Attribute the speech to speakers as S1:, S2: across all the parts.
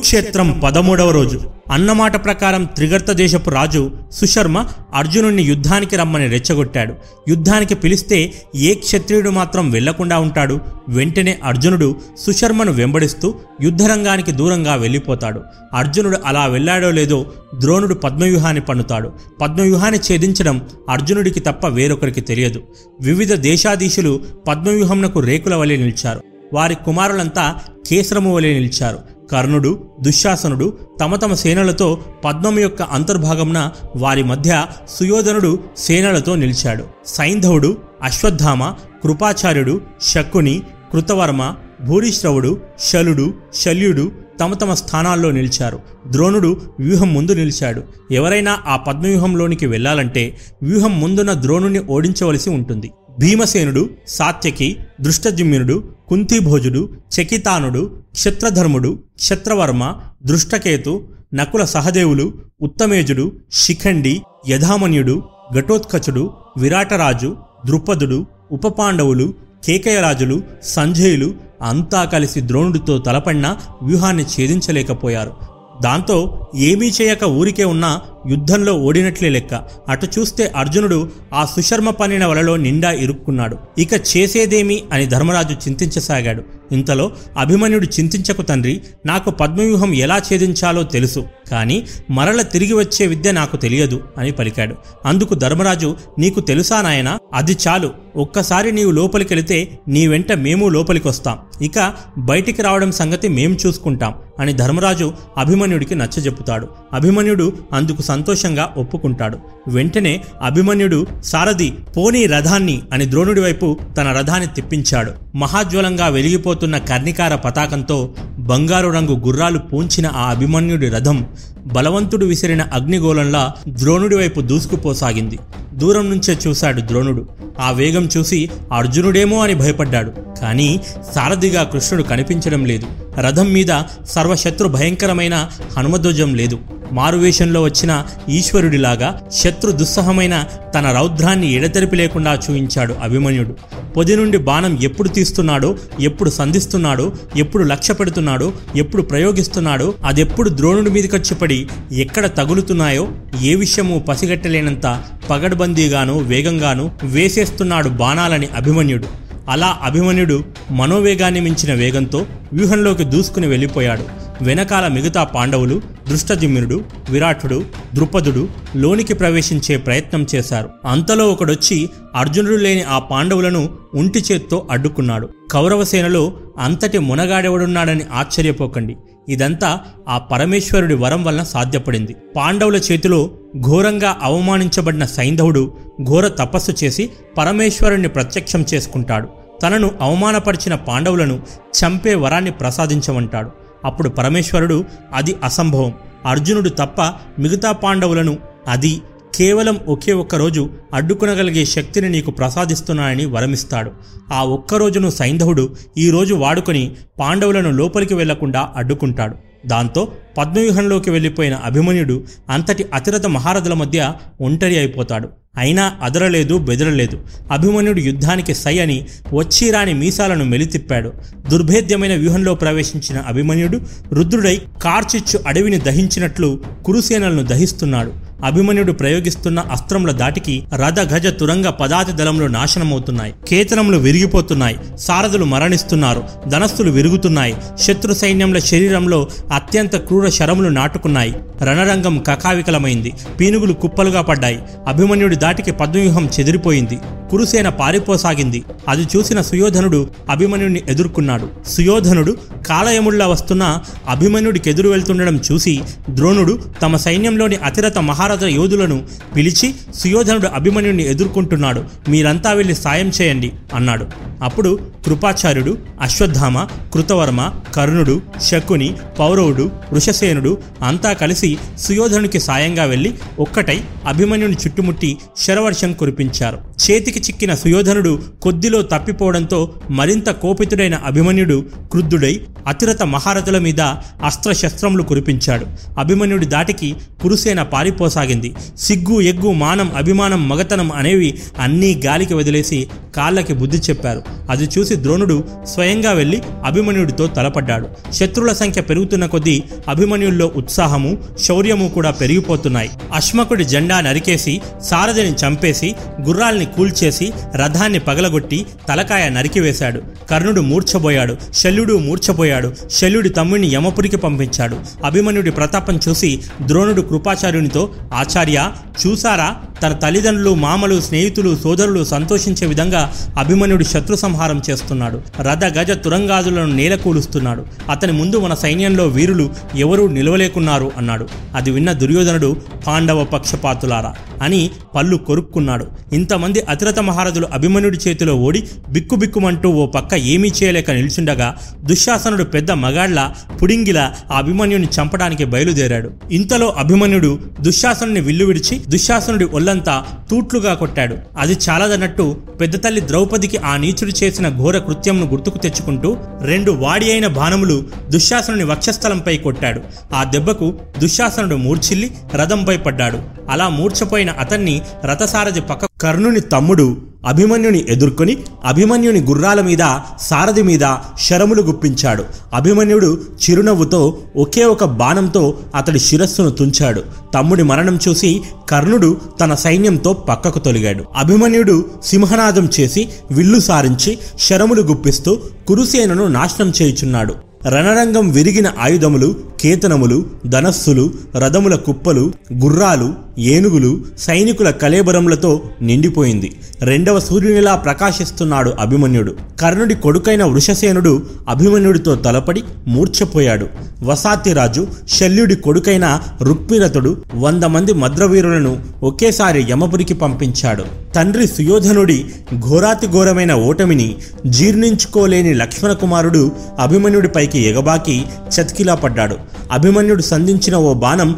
S1: కురుక్షేత్రం పదమూడవ రోజు అన్నమాట ప్రకారం త్రిగర్త దేశపు రాజు సుశర్మ అర్జునుణ్ణి యుద్ధానికి రమ్మని రెచ్చగొట్టాడు యుద్ధానికి పిలిస్తే ఏ క్షత్రియుడు మాత్రం వెళ్లకుండా ఉంటాడు వెంటనే అర్జునుడు సుశర్మను వెంబడిస్తూ యుద్ధరంగానికి దూరంగా వెళ్ళిపోతాడు అర్జునుడు అలా వెళ్ళాడో లేదో ద్రోణుడు పద్మవ్యూహాన్ని పన్నుతాడు పద్మవ్యూహాన్ని ఛేదించడం అర్జునుడికి తప్ప వేరొకరికి తెలియదు వివిధ దేశాధీశులు పద్మవ్యూహంనకు రేకుల వలె నిలిచారు వారి కుమారులంతా కేసరము వలె నిలిచారు కర్ణుడు దుశ్శాసనుడు తమ తమ సేనలతో పద్మం యొక్క అంతర్భాగంన వారి మధ్య సుయోధనుడు సేనలతో నిలిచాడు సైంధవుడు అశ్వత్థామ కృపాచార్యుడు శకుని కృతవర్మ భూరిశ్రవుడు శలుడు శల్యుడు తమ తమ స్థానాల్లో నిలిచారు ద్రోణుడు వ్యూహం ముందు నిలిచాడు ఎవరైనా ఆ పద్మవ్యూహంలోనికి వెళ్ళాలంటే వ్యూహం ముందున్న ద్రోణుని ఓడించవలసి ఉంటుంది భీమసేనుడు సాత్యకి దృష్టజుమ్యునుడు కుంతిభోజుడు చకితానుడు క్షత్రధర్ముడు క్షత్రవర్మ దృష్టకేతు నకుల సహదేవులు ఉత్తమేజుడు శిఖండి యధామన్యుడు ఘటోత్కచుడు విరాటరాజు ద్రుపదుడు ఉపపాండవులు కేకయరాజులు సంజయులు అంతా కలిసి ద్రోణుడితో తలపడిన వ్యూహాన్ని ఛేదించలేకపోయారు దాంతో ఏమీ చేయక ఊరికే ఉన్న యుద్ధంలో ఓడినట్లే లెక్క అటు చూస్తే అర్జునుడు ఆ సుశర్మ పనిన వలలో నిండా ఇరుక్కున్నాడు ఇక చేసేదేమి అని ధర్మరాజు చింతించసాగాడు ఇంతలో అభిమన్యుడు చింతించకు తండ్రి నాకు పద్మవ్యూహం ఎలా ఛేదించాలో తెలుసు కానీ మరల తిరిగి వచ్చే విద్య నాకు తెలియదు అని పలికాడు అందుకు ధర్మరాజు నీకు తెలుసా నాయన అది చాలు ఒక్కసారి నీవు లోపలికెళితే నీ వెంట మేము లోపలికొస్తాం ఇక బయటికి రావడం సంగతి మేం చూసుకుంటాం అని ధర్మరాజు అభిమన్యుడికి నచ్చజెప్పుతాడు అభిమన్యుడు అందుకు సంతోషంగా ఒప్పుకుంటాడు వెంటనే అభిమన్యుడు సారథి పోనీ రథాన్ని అని ద్రోణుడి వైపు తన రథాన్ని తిప్పించాడు మహాజ్వలంగా వెలిగిపోతున్న కర్ణికార పతాకంతో బంగారు రంగు గుర్రాలు పూంచిన ఆ అభిమన్యుడి రథం బలవంతుడు విసిరిన అగ్నిగోళంలా ద్రోణుడి వైపు దూసుకుపోసాగింది దూరం నుంచే చూశాడు ద్రోణుడు ఆ వేగం చూసి అర్జునుడేమో అని భయపడ్డాడు కానీ సారథిగా కృష్ణుడు కనిపించడం లేదు రథం మీద సర్వశత్రు భయంకరమైన హనుమధ్వజం లేదు మారువేషంలో వచ్చిన ఈశ్వరుడిలాగా శత్రు దుస్సహమైన తన రౌద్రాన్ని ఎడతెరిపి లేకుండా చూయించాడు అభిమన్యుడు పొది నుండి బాణం ఎప్పుడు తీస్తున్నాడో ఎప్పుడు సంధిస్తున్నాడో ఎప్పుడు లక్ష్య పెడుతున్నాడో ఎప్పుడు ప్రయోగిస్తున్నాడో అదెప్పుడు ద్రోణుడి మీదకొచ్చిపడి ఎక్కడ తగులుతున్నాయో ఏ విషయము పసిగట్టలేనంత పగడ్బందీ పకడ్బందీగాను వేగంగాను వేసేస్తున్నాడు బాణాలని అభిమన్యుడు అలా అభిమన్యుడు మనోవేగాన్ని మించిన వేగంతో వ్యూహంలోకి దూసుకుని వెళ్ళిపోయాడు వెనకాల మిగతా పాండవులు దృష్టజిమ్నుడు విరాటుడు ద్రుపదుడు లోనికి ప్రవేశించే ప్రయత్నం చేశారు అంతలో ఒకడొచ్చి అర్జునుడు లేని ఆ పాండవులను ఒంటి చేత్తో అడ్డుకున్నాడు కౌరవసేనలో అంతటి మునగాడెవడున్నాడని ఆశ్చర్యపోకండి ఇదంతా ఆ పరమేశ్వరుడి వరం వలన సాధ్యపడింది పాండవుల చేతిలో ఘోరంగా అవమానించబడిన సైంధవుడు ఘోర తపస్సు చేసి పరమేశ్వరుణ్ణి ప్రత్యక్షం చేసుకుంటాడు తనను అవమానపరిచిన పాండవులను చంపే వరాన్ని ప్రసాదించమంటాడు అప్పుడు పరమేశ్వరుడు అది అసంభవం అర్జునుడు తప్ప మిగతా పాండవులను అది కేవలం ఒకే ఒక్కరోజు అడ్డుకునగలిగే శక్తిని నీకు ప్రసాదిస్తున్నానని వరమిస్తాడు ఆ ఒక్కరోజును సైంధవుడు ఈరోజు వాడుకొని పాండవులను లోపలికి వెళ్లకుండా అడ్డుకుంటాడు దాంతో పద్మవ్యూహంలోకి వెళ్ళిపోయిన అభిమన్యుడు అంతటి అతిరథ మహారథుల మధ్య ఒంటరి అయిపోతాడు అయినా అదరలేదు బెదరలేదు అభిమన్యుడు యుద్ధానికి సై అని వచ్చిరాని మీసాలను మెలితిప్పాడు దుర్భేద్యమైన వ్యూహంలో ప్రవేశించిన అభిమన్యుడు రుద్రుడై కార్చిచ్చు అడవిని దహించినట్లు కురుసేనలను దహిస్తున్నాడు అభిమన్యుడు ప్రయోగిస్తున్న అస్త్రముల దాటికి రథ గజ తురంగ పదాతి దళములు నాశనమవుతున్నాయి కేతనములు విరిగిపోతున్నాయి సారథులు మరణిస్తున్నారు ధనస్సులు విరుగుతున్నాయి శత్రు సైన్యముల శరీరంలో అత్యంత క్రూర శరములు నాటుకున్నాయి రణరంగం కకావికలమైంది పీనుగులు కుప్పలుగా పడ్డాయి అభిమన్యుడి ధాటికి పద్మవ్యూహం చెదిరిపోయింది కురుసేన పారిపోసాగింది అది చూసిన సుయోధనుడు అభిమన్యుడిని ఎదుర్కొన్నాడు సుయోధనుడు కాలయముళ్లా వస్తున్న అభిమన్యుడికి ఎదురు వెళ్తుండడం చూసి ద్రోణుడు తమ సైన్యంలోని అతిరత మహారథ యోధులను పిలిచి సుయోధనుడు అభిమన్యుడిని ఎదుర్కొంటున్నాడు మీరంతా వెళ్ళి సాయం చేయండి అన్నాడు అప్పుడు కృపాచార్యుడు అశ్వత్థామ కృతవర్మ కర్ణుడు శకుని పౌరవుడు వృషసేనుడు అంతా కలిసి సుయోధనుడికి సాయంగా వెళ్ళి ఒక్కటై అభిమన్యుని చుట్టుముట్టి శరవర్షం కురిపించారు చేతికి చిక్కిన సుయోధనుడు కొద్దిలో తప్పిపోవడంతో మరింత కోపితుడైన అభిమన్యుడు క్రుద్ధుడై అతిరత మహారథుల మీద అస్త్రశస్త్రములు కురిపించాడు అభిమన్యుడి దాటికి కురుసేన పారిపోసాగింది సిగ్గు ఎగ్గు మానం అభిమానం మగతనం అనేవి అన్నీ గాలికి వదిలేసి కాళ్ళకి బుద్ధి చెప్పారు అది చూసి ద్రోణుడు స్వయంగా వెళ్లి అభిమన్యుడితో తలపడ్డాడు శత్రుల సంఖ్య పెరుగుతున్న కొద్దీ అభిమన్యుల్లో ఉత్సాహము శౌర్యము కూడా పెరిగిపోతున్నాయి అశ్మకుడి జెండా నరికేసి సారథి రాజుని చంపేసి గుర్రాల్ని కూల్చేసి రథాన్ని పగలగొట్టి తలకాయ నరికివేశాడు కర్ణుడు మూర్చబోయాడు శల్యుడు మూర్ఛపోయాడు శల్యుడి తమ్ముడిని యమపురికి పంపించాడు అభిమన్యుడి ప్రతాపం చూసి ద్రోణుడు కృపాచార్యునితో ఆచార్య చూసారా తన తల్లిదండ్రులు మామలు స్నేహితులు సోదరులు సంతోషించే విధంగా అభిమన్యుడు శత్రు సంహారం చేస్తున్నాడు రథ గజ తురంగాదులను నేల కూలుస్తున్నాడు అతని ముందు మన సైన్యంలో వీరులు ఎవరూ నిలవలేకున్నారు అన్నాడు అది విన్న దుర్యోధనుడు పాండవ పక్షపాతులారా అని పల్లు కాళ్ళు కొరుక్కున్నాడు ఇంతమంది అతిరత మహారాజులు అభిమన్యుడి చేతిలో ఓడి బిక్కుబిక్కుమంటూ ఓ పక్క ఏమీ చేయలేక నిల్చుండగా దుశ్శాసనుడు పెద్ద మగాళ్ల పుడింగిల ఆ అభిమన్యుని చంపడానికి బయలుదేరాడు ఇంతలో అభిమన్యుడు దుశ్శాసనుని విల్లు విడిచి దుశ్శాసనుడి ఒళ్ళంతా తూట్లుగా కొట్టాడు అది చాలదన్నట్టు పెద్ద తల్లి ద్రౌపదికి ఆ నీచుడు చేసిన ఘోర కృత్యంను గుర్తుకు తెచ్చుకుంటూ రెండు వాడి అయిన బాణములు దుశ్శాసనుని వక్షస్థలంపై కొట్టాడు ఆ దెబ్బకు దుశ్శాసనుడు మూర్చిల్లి రథంపై పడ్డాడు అలా మూర్చపోయిన అతన్ని రథసారథి పక్క కర్ణుని తమ్ముడు అభిమన్యుని ఎదుర్కొని అభిమన్యుని గుర్రాల మీద సారథి మీద శరములు గుప్పించాడు అభిమన్యుడు చిరునవ్వుతో ఒకే ఒక బాణంతో అతడి శిరస్సును తుంచాడు తమ్ముడి మరణం చూసి కర్ణుడు తన సైన్యంతో పక్కకు తొలిగాడు అభిమన్యుడు సింహనాదం చేసి విల్లు సారించి శరములు గుప్పిస్తూ కురుసేనను నాశనం చేయుచున్నాడు రణరంగం విరిగిన ఆయుధములు కేతనములు ధనస్సులు రథముల కుప్పలు గుర్రాలు ఏనుగులు సైనికుల కలేబరములతో నిండిపోయింది రెండవ సూర్యునిలా ప్రకాశిస్తున్నాడు అభిమన్యుడు కర్ణుడి కొడుకైన వృషసేనుడు అభిమన్యుడితో తలపడి మూర్ఛపోయాడు వసాతిరాజు శల్యుడి కొడుకైన రుక్మిరథుడు వంద మంది మద్రవీరులను ఒకేసారి యమపురికి పంపించాడు తండ్రి సుయోధనుడి ఘోరాతిఘోరమైన ఓటమిని జీర్ణించుకోలేని లక్ష్మణకుమారుడు అభిమన్యుడిపై ఎగబాకి చతికిలా పడ్డాడు అభిమన్యుడు సంధించిన ఓ బాణం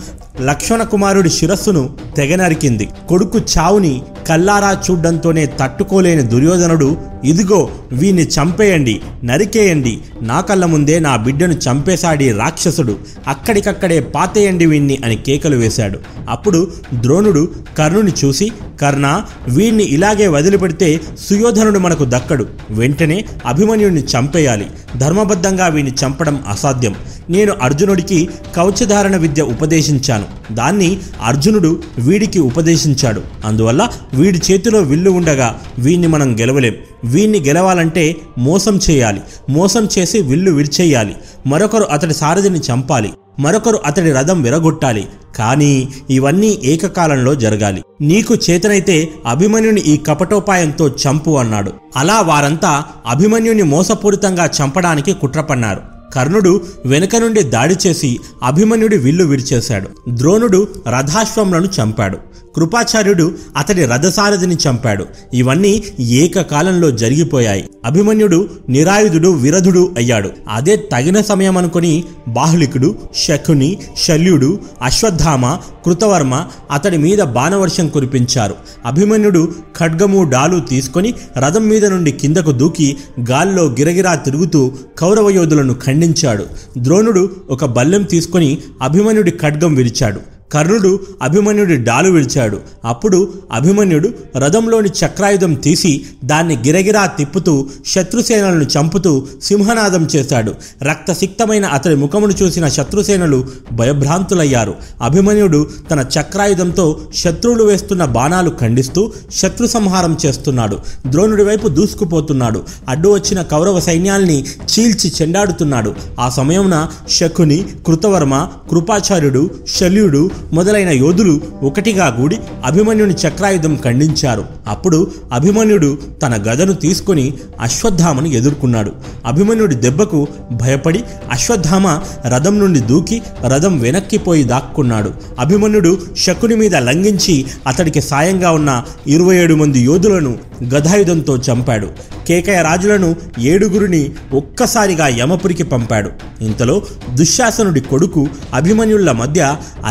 S1: లక్ష్మణ కుమారుడి శిరస్సును తెగనరికింది కొడుకు చావుని కల్లారా చూడ్డంతోనే తట్టుకోలేని దుర్యోధనుడు ఇదిగో వీణ్ణి చంపేయండి నరికేయండి నా కళ్ళ ముందే నా బిడ్డను చంపేశాడి రాక్షసుడు అక్కడికక్కడే పాతేయండి వీణ్ణి అని కేకలు వేశాడు అప్పుడు ద్రోణుడు కర్ణుని చూసి కర్ణ వీణ్ణి ఇలాగే వదిలిపెడితే సుయోధనుడు మనకు దక్కడు వెంటనే అభిమన్యుణ్ణి చంపేయాలి ధర్మబద్ధంగా వీణ్ణి చంపడం అసాధ్యం నేను అర్జునుడికి కవచధారణ విద్య ఉపదేశించాను చేశాను దాన్ని అర్జునుడు వీడికి ఉపదేశించాడు అందువల్ల వీడి చేతిలో విల్లు ఉండగా వీడిని మనం గెలవలేం వీడిని గెలవాలంటే మోసం చేయాలి మోసం చేసి విల్లు విడిచేయాలి మరొకరు అతడి సారథిని చంపాలి మరొకరు అతడి రథం విరగొట్టాలి కానీ ఇవన్నీ ఏకకాలంలో జరగాలి నీకు చేతనైతే అభిమన్యుని ఈ కపటోపాయంతో చంపు అన్నాడు అలా వారంతా అభిమన్యుని మోసపూరితంగా చంపడానికి కుట్రపన్నారు కర్ణుడు వెనుక నుండి దాడి చేసి అభిమన్యుడి విల్లు విడిచేశాడు ద్రోణుడు రథాశ్వంలను చంపాడు కృపాచార్యుడు అతడి రథసారథిని చంపాడు ఇవన్నీ ఏకకాలంలో జరిగిపోయాయి అభిమన్యుడు నిరాయుధుడు విరధుడు అయ్యాడు అదే తగిన సమయం అనుకుని బాహ్లికుడు శకుని శల్యుడు అశ్వత్థామ కృతవర్మ అతడి మీద బాణవర్షం కురిపించారు అభిమన్యుడు ఖడ్గము డాలు తీసుకొని రథం మీద నుండి కిందకు దూకి గాల్లో గిరగిరా తిరుగుతూ కౌరవ యోధులను ఖండించాడు ద్రోణుడు ఒక బల్లెం తీసుకొని అభిమన్యుడి ఖడ్గం విరిచాడు కర్ణుడు అభిమన్యుడి డాలు విడిచాడు అప్పుడు అభిమన్యుడు రథంలోని చక్రాయుధం తీసి దాన్ని గిరగిరా తిప్పుతూ శత్రుసేనలను చంపుతూ సింహనాదం చేశాడు రక్తసిక్తమైన అతడి ముఖమును చూసిన శత్రుసేనలు భయభ్రాంతులయ్యారు అభిమన్యుడు తన చక్రాయుధంతో శత్రువులు వేస్తున్న బాణాలు ఖండిస్తూ శత్రు సంహారం చేస్తున్నాడు ద్రోణుడి వైపు దూసుకుపోతున్నాడు అడ్డు వచ్చిన కౌరవ సైన్యాల్ని చీల్చి చెండాడుతున్నాడు ఆ సమయమున శకుని కృతవర్మ కృపాచార్యుడు శల్యుడు మొదలైన యోధులు ఒకటిగా గూడి అభిమన్యుని చక్రాయుధం ఖండించారు అప్పుడు అభిమన్యుడు తన గదను తీసుకుని అశ్వత్థామను ఎదుర్కొన్నాడు అభిమన్యుడి దెబ్బకు భయపడి అశ్వత్థామ రథం నుండి దూకి రథం వెనక్కిపోయి దాక్కున్నాడు అభిమన్యుడు శకుని మీద లంఘించి అతడికి సాయంగా ఉన్న ఇరవై ఏడు మంది యోధులను గదాయుధంతో చంపాడు కేకయ రాజులను ఏడుగురిని ఒక్కసారిగా యమపురికి పంపాడు ఇంతలో దుశ్శాసనుడి కొడుకు అభిమన్యుళ్ల మధ్య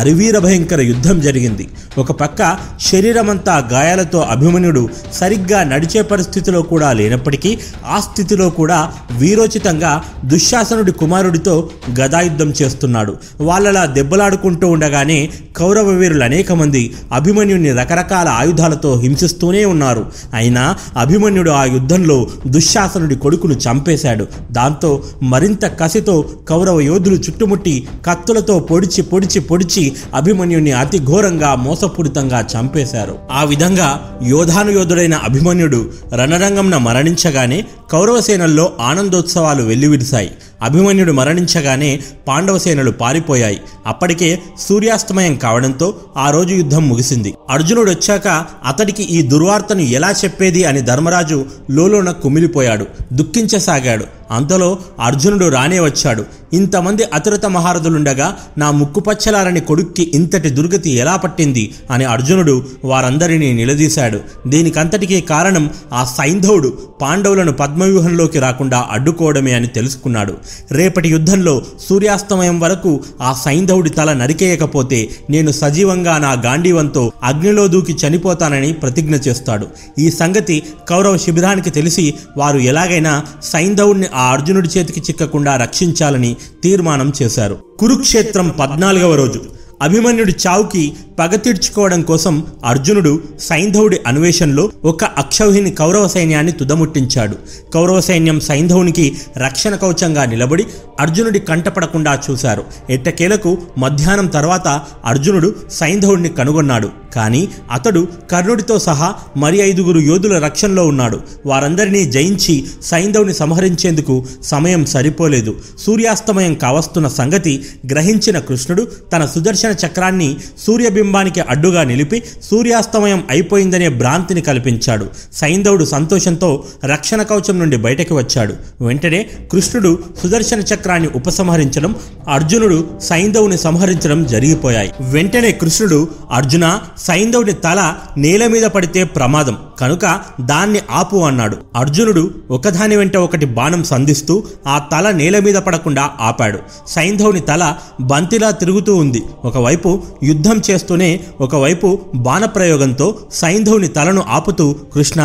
S1: అరివీర భయంకర యుద్ధం జరిగింది ఒక పక్క శరీరమంతా గాయాలతో అభిమన్యుడు సరిగ్గా నడిచే పరిస్థితిలో కూడా లేనప్పటికీ ఆ స్థితిలో కూడా వీరోచితంగా దుశ్శాసనుడి కుమారుడితో గదాయుద్ధం చేస్తున్నాడు వాళ్ళలా దెబ్బలాడుకుంటూ ఉండగానే కౌరవ వీరులు అనేక మంది అభిమన్యుని రకరకాల ఆయుధాలతో హింసిస్తూనే ఉన్నారు అయినా అభిమన్యుడు ఆ యుద్ధంలో దుశ్శాసనుడి కొడుకును చంపేశాడు దాంతో మరింత కసితో కౌరవ యోధులు చుట్టుముట్టి కత్తులతో పొడిచి పొడిచి పొడిచి అభిమన్యుడిని అతి ఘోరంగా మోసపూరితంగా చంపేశారు ఆ విధంగా యోధానుయోధుడైన అభిమన్యుడు రణరంగంన మరణించగానే కౌరవసేనల్లో ఆనందోత్సవాలు వెల్లివిడిశాయి అభిమన్యుడు మరణించగానే పాండవ సేనలు పారిపోయాయి అప్పటికే సూర్యాస్తమయం కావడంతో ఆ రోజు యుద్ధం ముగిసింది అర్జునుడు వచ్చాక అతడికి ఈ దుర్వార్తను ఎలా చెప్పేది అని ధర్మరాజు లోలోన కుమిలిపోయాడు దుఃఖించసాగాడు అంతలో అర్జునుడు రానే వచ్చాడు ఇంతమంది అతిరత మహారథులుండగా నా ముక్కుపచ్చలారని కొడుక్కి ఇంతటి దుర్గతి ఎలా పట్టింది అని అర్జునుడు వారందరినీ నిలదీశాడు దీనికంతటికీ కారణం ఆ సైంధవుడు పాండవులను పద్మవ్యూహంలోకి రాకుండా అడ్డుకోవడమే అని తెలుసుకున్నాడు రేపటి యుద్ధంలో సూర్యాస్తమయం వరకు ఆ సైంధవుడి తల నరికేయకపోతే నేను సజీవంగా నా గాంధీవంతో అగ్నిలో దూకి చనిపోతానని ప్రతిజ్ఞ చేస్తాడు ఈ సంగతి కౌరవ శిబిరానికి తెలిసి వారు ఎలాగైనా సైంధవుడిని ఆ అర్జునుడి చేతికి చిక్కకుండా రక్షించాలని తీర్మానం చేశారు కురుక్షేత్రం పద్నాలుగవ రోజు అభిమన్యుడి చావుకి పగ తీర్చుకోవడం కోసం అర్జునుడు సైంధవుడి అన్వేషణలో ఒక అక్షౌహిని కౌరవ సైన్యాన్ని తుదముట్టించాడు కౌరవ సైన్యం సైంధవునికి రక్షణ కవచంగా నిలబడి అర్జునుడి కంటపడకుండా చూశారు ఎట్టకేలకు మధ్యాహ్నం తర్వాత అర్జునుడు సైంధవుడిని కనుగొన్నాడు కానీ అతడు కర్ణుడితో సహా మరి ఐదుగురు యోధుల రక్షణలో ఉన్నాడు వారందరినీ జయించి సైంధవుని సంహరించేందుకు సమయం సరిపోలేదు సూర్యాస్తమయం కావస్తున్న సంగతి గ్రహించిన కృష్ణుడు తన సుదర్శన చక్రాన్ని సూర్యబింబానికి అడ్డుగా నిలిపి సూర్యాస్తమయం అయిపోయిందనే భ్రాంతిని కల్పించాడు సైంధవుడు సంతోషంతో రక్షణ కవచం నుండి బయటకు వచ్చాడు వెంటనే కృష్ణుడు సుదర్శన చక్రాన్ని ఉపసంహరించడం అర్జునుడు సైంధవుని సంహరించడం జరిగిపోయాయి వెంటనే కృష్ణుడు అర్జున సైంధవుడి తల నేల మీద పడితే ప్రమాదం కనుక దాన్ని ఆపు అన్నాడు అర్జునుడు ఒకదాని వెంట ఒకటి బాణం సంధిస్తూ ఆ తల నేల మీద పడకుండా ఆపాడు సైంధవుని తల బంతిలా తిరుగుతూ ఉంది ఒకవైపు యుద్ధం చేస్తూనే ఒకవైపు బాణప్రయోగంతో సైంధవుని తలను ఆపుతూ కృష్ణ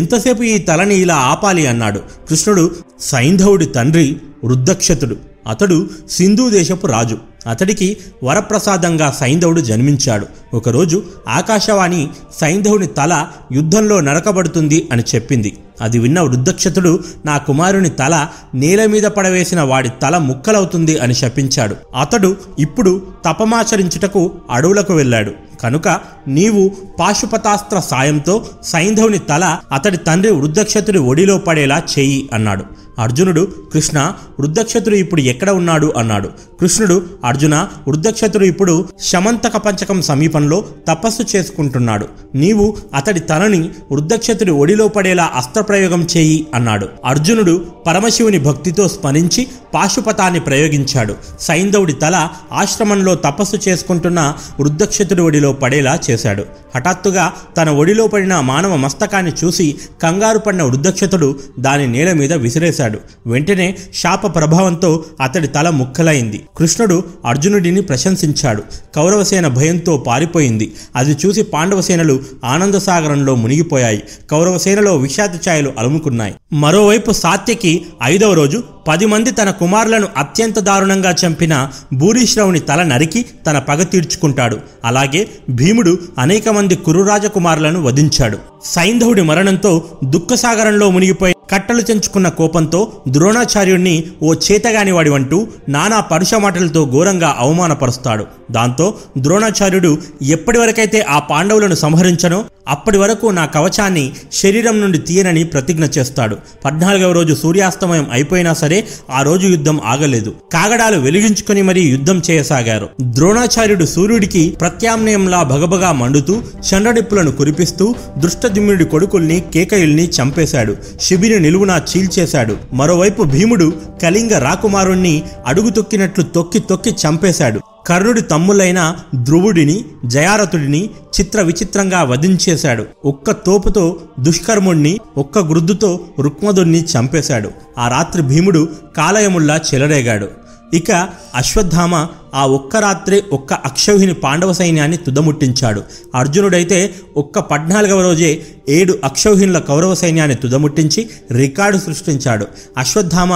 S1: ఎంతసేపు ఈ తలని ఇలా ఆపాలి అన్నాడు కృష్ణుడు సైంధవుడి తండ్రి వృద్ధక్షతుడు అతడు సింధు దేశపు రాజు అతడికి వరప్రసాదంగా సైంధవుడు జన్మించాడు ఒకరోజు ఆకాశవాణి సైంధవుని తల యుద్ధంలో నడకబడుతుంది అని చెప్పింది అది విన్న వృద్ధక్షతుడు నా కుమారుని తల నేల మీద పడవేసిన వాడి తల ముక్కలవుతుంది అని శపించాడు అతడు ఇప్పుడు తపమాచరించుటకు అడవులకు వెళ్ళాడు కనుక నీవు పాశుపతాస్త్ర సాయంతో సైంధవుని తల అతడి తండ్రి వృద్ధక్షతుడి ఒడిలో పడేలా చెయ్యి అన్నాడు అర్జునుడు కృష్ణ వృద్ధక్షతుడు ఇప్పుడు ఎక్కడ ఉన్నాడు అన్నాడు కృష్ణుడు అర్జున వృద్ధక్షతుడు ఇప్పుడు శమంతక పంచకం సమీపంలో తపస్సు చేసుకుంటున్నాడు నీవు అతడి తలని వృద్ధక్షతుడి ఒడిలో పడేలా అస్త్రప్రయోగం చేయి అన్నాడు అర్జునుడు పరమశివుని భక్తితో స్మరించి పాశుపతాన్ని ప్రయోగించాడు సైంధవుడి తల ఆశ్రమంలో తపస్సు చేసుకుంటున్న వృద్ధక్షతుడి ఒడిలో పడేలా చేశాడు హఠాత్తుగా తన ఒడిలో పడిన మానవ మస్తకాన్ని చూసి కంగారు పడిన వృద్ధక్షతుడు దాని నేల మీద విసిరేశాడు చేశాడు వెంటనే శాప ప్రభావంతో అతడి తల ముక్కలైంది కృష్ణుడు అర్జునుడిని ప్రశంసించాడు కౌరవసేన భయంతో పారిపోయింది అది చూసి పాండవసేనలు ఆనందసాగరంలో మునిగిపోయాయి కౌరవసేనలో విషాద ఛాయలు అలుముకున్నాయి మరోవైపు సాత్యకి ఐదవ రోజు పది మంది తన కుమారులను అత్యంత దారుణంగా చంపిన భూరీశ్రవుని తల నరికి తన పగ తీర్చుకుంటాడు అలాగే భీముడు అనేక మంది కురురాజకుమారులను వధించాడు సైంధవుడి మరణంతో దుఃఖసాగరంలో మునిగిపోయి కట్టలు చెంచుకున్న కోపంతో ద్రోణాచార్యుణ్ణి ఓ చేతగానివాడి అంటూ నానా పరుష మాటలతో ఘోరంగా అవమానపరుస్తాడు దాంతో ద్రోణాచార్యుడు ఎప్పటి వరకైతే ఆ పాండవులను సంహరించనో అప్పటి వరకు నా కవచాన్ని శరీరం నుండి తీయనని ప్రతిజ్ఞ చేస్తాడు పద్నాలుగవ రోజు సూర్యాస్తమయం అయిపోయినా సరే ఆ రోజు యుద్ధం ఆగలేదు కాగడాలు వెలిగించుకుని మరీ యుద్ధం చేయసాగారు ద్రోణాచార్యుడు సూర్యుడికి ప్రత్యామ్నాయంలా భగభగా మండుతూ చండ్రడిప్పులను కురిపిస్తూ దృష్టదిమ్యుడి కొడుకుల్ని కేకయుల్ని చంపేశాడు శిబిరి చెయ్యిని నిలువున చీల్చేశాడు మరోవైపు భీముడు కళింగ రాకుమారుణ్ణి అడుగు తొక్కినట్లు తొక్కి తొక్కి చంపేశాడు కర్ణుడి తమ్ములైన ధ్రువుడిని జయారథుడిని చిత్ర విచిత్రంగా వధించేశాడు ఒక్క తోపుతో దుష్కర్ముణ్ణి ఒక్క గృద్దుతో రుక్మధుణ్ణి చంపేశాడు ఆ రాత్రి భీముడు కాలయముల్లా చెలరేగాడు ఇక అశ్వత్థామ ఆ ఒక్క రాత్రే ఒక్క అక్షౌహిణి పాండవ సైన్యాన్ని తుదముట్టించాడు అర్జునుడైతే ఒక్క పద్నాలుగవ రోజే ఏడు అక్షౌహిణుల కౌరవ సైన్యాన్ని తుదముట్టించి రికార్డు సృష్టించాడు అశ్వత్థామ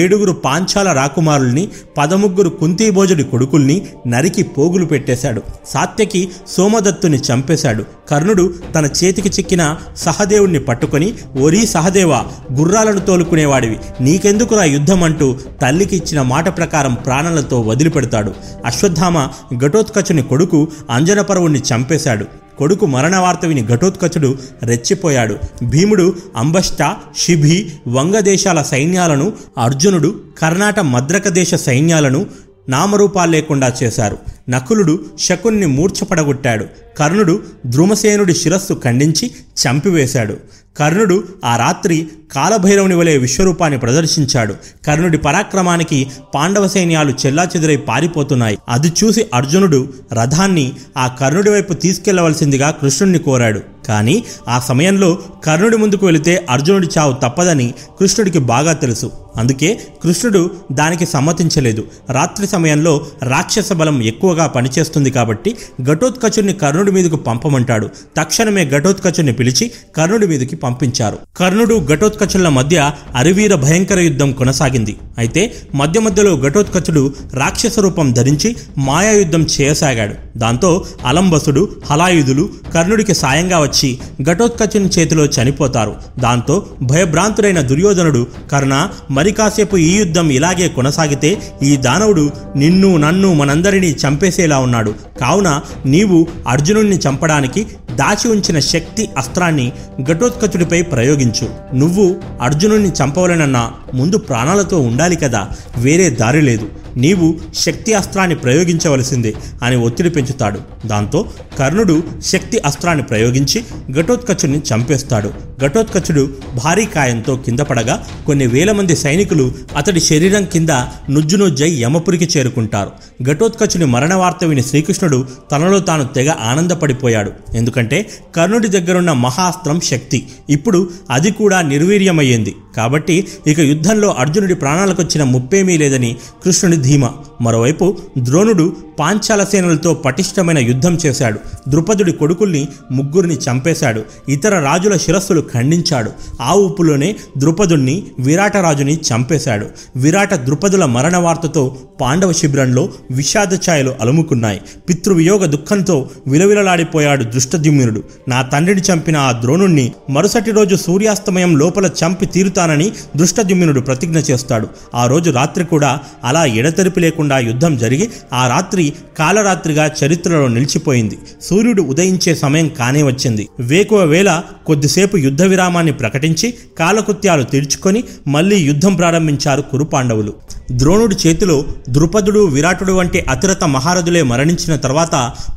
S1: ఏడుగురు పాంచాల రాకుమారుల్ని పదముగ్గురు కుంతీభోజుడి కొడుకుల్ని నరికి పోగులు పెట్టేశాడు సాత్యకి సోమదత్తుని చంపేశాడు కర్ణుడు తన చేతికి చిక్కిన సహదేవుణ్ణి పట్టుకొని ఒరీ సహదేవ గుర్రాలను తోలుకునేవాడివి నీకెందుకురా యుద్ధం అంటూ తల్లికి ఇచ్చిన మాట ప్రకారం ప్రకారం ప్రాణాలతో వదిలిపెడతాడు అశ్వత్థామ ఘటోత్కచుని కొడుకు అంజనపర్వుణ్ణి చంపేశాడు కొడుకు మరణ వార్త విని ఘటోత్కచుడు రెచ్చిపోయాడు భీముడు అంబష్ట శిభి వంగదేశాల సైన్యాలను అర్జునుడు కర్ణాట మద్రకదేశ సైన్యాలను నామరూపాలు లేకుండా చేశారు నకులుడు శకుణ్ణి మూర్ఛపడగొట్టాడు కర్ణుడు ద్రుమసేనుడి శిరస్సు ఖండించి చంపివేశాడు కర్ణుడు ఆ రాత్రి కాలభైరవుని వలె విశ్వరూపాన్ని ప్రదర్శించాడు కర్ణుడి పరాక్రమానికి పాండవ సైన్యాలు చెల్లాచెదురై పారిపోతున్నాయి అది చూసి అర్జునుడు రథాన్ని ఆ కర్ణుడి వైపు తీసుకెళ్లవలసిందిగా కృష్ణుణ్ణి కోరాడు కానీ ఆ సమయంలో కర్ణుడి ముందుకు వెళితే అర్జునుడి చావు తప్పదని కృష్ణుడికి బాగా తెలుసు అందుకే కృష్ణుడు దానికి సమ్మతించలేదు రాత్రి సమయంలో రాక్షస బలం ఎక్కువగా పనిచేస్తుంది కాబట్టి ఘటోత్కచుడిని కర్ణుడి మీదకు పంపమంటాడు తక్షణమే ఘటోత్కచుడిని పిలిచి కర్ణుడి మీదకి పంపించారు కర్ణుడు ఘటోత్కచుల మధ్య అరివీర భయంకర యుద్ధం కొనసాగింది అయితే మధ్య మధ్యలో ఘటోత్కచుడు రాక్షస రూపం ధరించి మాయాయుద్ధం చేయసాగాడు దాంతో అలంబసుడు హలాయుధులు కర్ణుడికి సాయంగా వచ్చి ఘటోత్కచుని చేతిలో చనిపోతారు దాంతో భయభ్రాంతుడైన దుర్యోధనుడు కర్ణ మరి కాసేపు ఈ యుద్ధం ఇలాగే కొనసాగితే ఈ దానవుడు నిన్ను నన్ను మనందరినీ చంపేసేలా ఉన్నాడు కావున నీవు అర్జునుణ్ణి చంపడానికి దాచి ఉంచిన శక్తి అస్త్రాన్ని ఘటోత్కచుడిపై ప్రయోగించు నువ్వు అర్జునుణ్ణి చంపవలనన్నా ముందు ప్రాణాలతో ఉండాలి కదా వేరే దారి లేదు నీవు శక్తి అస్త్రాన్ని ప్రయోగించవలసిందే అని ఒత్తిడి పెంచుతాడు దాంతో కర్ణుడు శక్తి అస్త్రాన్ని ప్రయోగించి ఘటోత్కచుడిని చంపేస్తాడు ఘటోత్కచుడు భారీ కాయంతో కింద పడగా కొన్ని వేల మంది సైనికులు అతడి శరీరం కింద నుజ్జునుజ్జై యమపురికి చేరుకుంటారు ఘటోత్కచుని మరణ వార్త విని శ్రీకృష్ణుడు తనలో తాను తెగ ఆనందపడిపోయాడు ఎందుకంటే కర్ణుడి దగ్గరున్న మహాస్త్రం శక్తి ఇప్పుడు అది కూడా నిర్వీర్యమయ్యింది కాబట్టి ఇక యుద్ధంలో అర్జునుడి ప్రాణాలకొచ్చిన ముప్పేమీ లేదని కృష్ణుని ధీమా మరోవైపు ద్రోణుడు పాంచాల సేనలతో పటిష్టమైన యుద్ధం చేశాడు ద్రుపదుడి కొడుకుల్ని ముగ్గురిని చంపేశాడు ఇతర రాజుల శిరస్సులు ఖండించాడు ఆ ఊపులోనే ద్రుపదుణ్ణి విరాటరాజుని చంపేశాడు విరాట ద్రుపదుల మరణ వార్తతో పాండవ శిబిరంలో విషాద ఛాయలు అలుముకున్నాయి పితృవియోగ దుఃఖంతో విలవిలలాడిపోయాడు దృష్టద్యుమ్నుడు నా తండ్రిని చంపిన ఆ ద్రోణుణ్ణి మరుసటి రోజు సూర్యాస్తమయం లోపల చంపి తీరుతానని దృష్టద్యుమ్నుడు ప్రతిజ్ఞ చేస్తాడు ఆ రోజు రాత్రి కూడా అలా ఎడతెరిపి లేకుండా లేకుండా యుద్ధం జరిగి ఆ రాత్రి కాలరాత్రిగా చరిత్రలో నిలిచిపోయింది సూర్యుడు ఉదయించే సమయం కానే వచ్చింది వేకువ వేళ కొద్దిసేపు యుద్ధ విరామాన్ని ప్రకటించి కాలకృత్యాలు తీర్చుకొని మళ్లీ యుద్ధం ప్రారంభించారు కురు ద్రోణుడి చేతిలో ద్రుపదుడు విరాటుడు వంటి అతిరత మహారథులే మరణించిన తర్వాత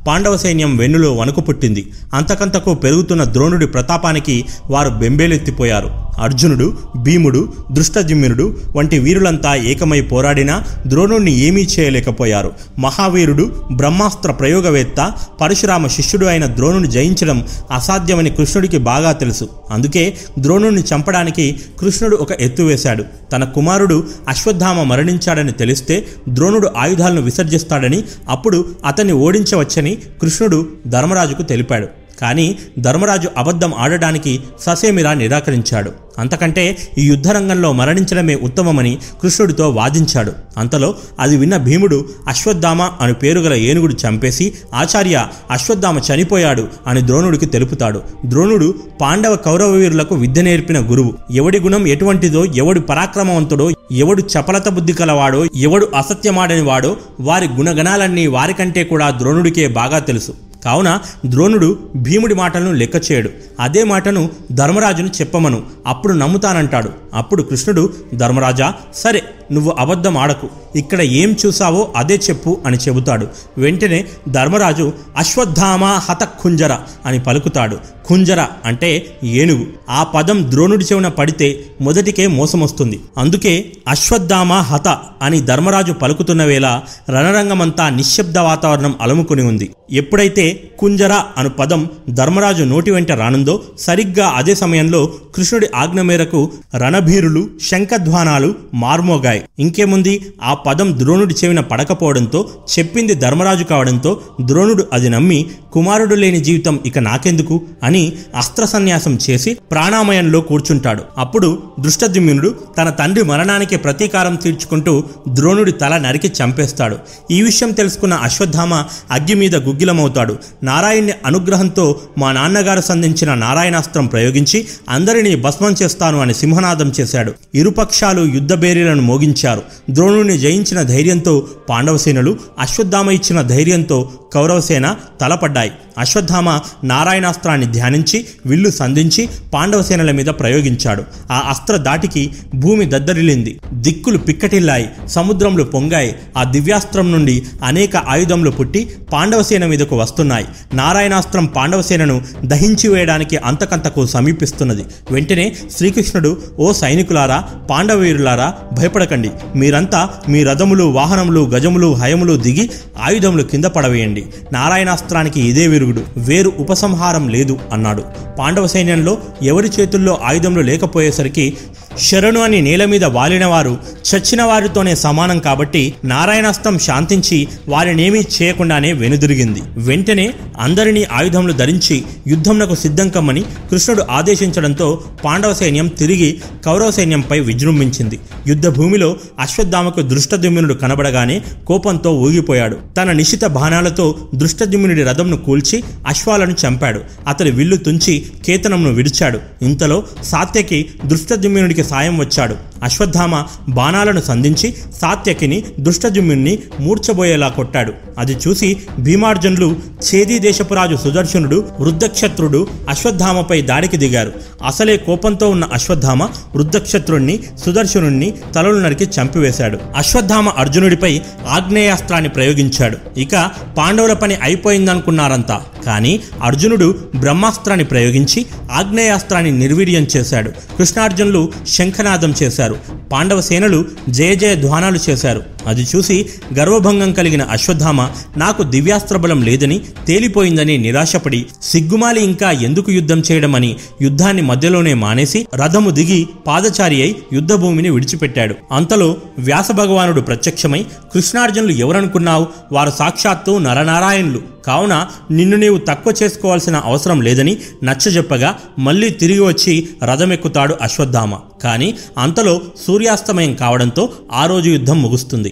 S1: పాండవ సైన్యం వెన్నులో వణుకు పుట్టింది అంతకంతకు పెరుగుతున్న ద్రోణుడి ప్రతాపానికి వారు బెంబేలెత్తిపోయారు అర్జునుడు భీముడు దృష్టజిమ్మినుడు వంటి వీరులంతా ఏకమై పోరాడినా ద్రోణుణ్ణి ఏమీ చేయలేకపోయారు మహావీరుడు బ్రహ్మాస్త్ర ప్రయోగవేత్త పరశురామ శిష్యుడు అయిన ద్రోణుని జయించడం అసాధ్యమని కృష్ణుడికి బాగా తెలుసు అందుకే ద్రోణుణ్ణి చంపడానికి కృష్ణుడు ఒక ఎత్తు వేశాడు తన కుమారుడు అశ్వత్థామ మరణించాడని తెలిస్తే ద్రోణుడు ఆయుధాలను విసర్జిస్తాడని అప్పుడు అతన్ని ఓడించవచ్చని కృష్ణుడు ధర్మరాజుకు తెలిపాడు కానీ ధర్మరాజు అబద్ధం ఆడడానికి ససేమిరా నిరాకరించాడు అంతకంటే ఈ యుద్ధరంగంలో మరణించడమే ఉత్తమమని కృష్ణుడితో వాదించాడు అంతలో అది విన్న భీముడు అశ్వత్థామ అని పేరుగల ఏనుగుడు చంపేసి ఆచార్య అశ్వత్థామ చనిపోయాడు అని ద్రోణుడికి తెలుపుతాడు ద్రోణుడు పాండవ కౌరవ వీరులకు విద్య నేర్పిన గురువు ఎవడి గుణం ఎటువంటిదో ఎవడు పరాక్రమవంతుడో ఎవడు చపలత బుద్ధి కలవాడో ఎవడు అసత్యమాడని వాడో వారి గుణగణాలన్నీ వారికంటే కూడా ద్రోణుడికే బాగా తెలుసు కావున ద్రోణుడు భీముడి మాటలను లెక్క చేయడు అదే మాటను ధర్మరాజును చెప్పమను అప్పుడు నమ్ముతానంటాడు అప్పుడు కృష్ణుడు ధర్మరాజా సరే నువ్వు అబద్ధం ఆడకు ఇక్కడ ఏం చూసావో అదే చెప్పు అని చెబుతాడు వెంటనే ధర్మరాజు అశ్వత్థామ కుంజర అని పలుకుతాడు కుంజర అంటే ఏనుగు ఆ పదం ద్రోణుడి చెవున పడితే మొదటికే మోసమొస్తుంది అందుకే అశ్వత్థామ హత అని ధర్మరాజు పలుకుతున్న వేళ రణరంగమంతా నిశ్శబ్ద వాతావరణం అలముకుని ఉంది ఎప్పుడైతే కుంజర అను పదం ధర్మరాజు నోటి వెంట రానుందో సరిగ్గా అదే సమయంలో కృష్ణుడి ఆజ్ఞ మేరకు రణభీరులు శంఖధ్వానాలు మార్మోగాయి పడ్డాయి ఇంకేముంది ఆ పదం ద్రోణుడి చెవిన పడకపోవడంతో చెప్పింది ధర్మరాజు కావడంతో ద్రోణుడు అది నమ్మి కుమారుడు లేని జీవితం ఇక నాకెందుకు అని అస్త్ర సన్యాసం చేసి ప్రాణామయంలో కూర్చుంటాడు అప్పుడు దృష్టద్యుమ్నుడు తన తండ్రి మరణానికి ప్రతీకారం తీర్చుకుంటూ ద్రోణుడి తల నరికి చంపేస్తాడు ఈ విషయం తెలుసుకున్న అశ్వత్థామ అగ్గి మీద గుగ్గిలమవుతాడు నారాయణ్ని అనుగ్రహంతో మా నాన్నగారు సంధించిన నారాయణాస్త్రం ప్రయోగించి అందరినీ భస్మం చేస్తాను అని సింహనాదం చేశాడు ఇరుపక్షాలు యుద్ధ బేరీలను మోగి ముగించారు ద్రోణుని జయించిన ధైర్యంతో పాండవసేనులు అశ్వత్థామ ఇచ్చిన ధైర్యంతో కౌరవసేన తలపడ్డాయి అశ్వత్థామ నారాయణాస్త్రాన్ని ధ్యానించి విల్లు సంధించి పాండవసేనల మీద ప్రయోగించాడు ఆ అస్త్ర దాటికి భూమి దద్దరిల్లింది దిక్కులు పిక్కటిల్లాయి సముద్రంలో పొంగాయి ఆ దివ్యాస్త్రం నుండి అనేక ఆయుధంలు పుట్టి పాండవసేన మీదకు వస్తున్నాయి నారాయణాస్త్రం పాండవసేనను దహించి వేయడానికి అంతకంతకు సమీపిస్తున్నది వెంటనే శ్రీకృష్ణుడు ఓ సైనికులారా పాండవీరులారా భయపడకండి మీరంతా మీ రథములు వాహనములు గజములు హయములు దిగి ఆయుధములు కింద పడవేయండి నారాయణాస్త్రానికి ఇదే విరుగుడు వేరు ఉపసంహారం లేదు అన్నాడు పాండవ సైన్యంలో ఎవరి చేతుల్లో ఆయుధంలో లేకపోయేసరికి శరణు అని నేల మీద వాలినవారు చచ్చిన వారితోనే సమానం కాబట్టి నారాయణాస్తం శాంతించి వారినేమీ చేయకుండానే వెనుదిరిగింది వెంటనే అందరినీ ఆయుధములు ధరించి యుద్ధంనకు సిద్ధం కమ్మని కృష్ణుడు ఆదేశించడంతో పాండవ సైన్యం తిరిగి కౌరవ సైన్యంపై విజృంభించింది యుద్ధ భూమిలో అశ్వత్థామకు దృష్టద్యుమ్నుడు కనబడగానే కోపంతో ఊగిపోయాడు తన నిశిత బాణాలతో దృష్టద్యుమ్నుడి రథంను కూల్చి అశ్వాలను చంపాడు అతడి విల్లు తుంచి కేతనంను విడిచాడు ఇంతలో సాత్యకి దృష్టద్యుమ్నుడికి సాయం వచ్చాడు అశ్వత్థామ బాణాలను సంధించి సాత్యకిని దుష్టజుమ్యుణ్ణి మూర్చబోయేలా కొట్టాడు అది చూసి భీమార్జునులు ఛేదీ దేశపురాజు సుదర్శనుడు వృద్ధక్షత్రుడు అశ్వత్థామపై దాడికి దిగారు అసలే కోపంతో ఉన్న అశ్వత్థామ వృద్ధక్షత్రుణ్ణి సుదర్శనుణ్ణి తలలు నరికి చంపివేశాడు అశ్వత్థామ అర్జునుడిపై ఆగ్నేయాస్త్రాన్ని ప్రయోగించాడు ఇక పాండవుల పని అయిపోయిందనుకున్నారంతా కానీ అర్జునుడు బ్రహ్మాస్త్రాన్ని ప్రయోగించి ఆగ్నేయాస్త్రాన్ని నిర్వీర్యం చేశాడు కృష్ణార్జునులు శంఖనాదం చేశారు చేశారు పాండవ సేనలు జయ జయ ధ్వానాలు చేశారు అది చూసి గర్వభంగం కలిగిన అశ్వత్థామ నాకు దివ్యాస్త్రబలం లేదని తేలిపోయిందని నిరాశపడి సిగ్గుమాలి ఇంకా ఎందుకు యుద్ధం చేయడమని యుద్ధాన్ని మధ్యలోనే మానేసి రథము దిగి పాదచారి అయి యుద్ధభూమిని విడిచిపెట్టాడు అంతలో వ్యాసభగవానుడు ప్రత్యక్షమై కృష్ణార్జునులు ఎవరనుకున్నావు వారు సాక్షాత్తు నరనారాయణులు కావున నిన్ను నీవు తక్కువ చేసుకోవాల్సిన అవసరం లేదని నచ్చజెప్పగా మళ్ళీ తిరిగి వచ్చి రథమెక్కుతాడు అశ్వత్థామ కానీ అంతలో సూర్యాస్తమయం కావడంతో ఆ రోజు యుద్ధం ముగుస్తుంది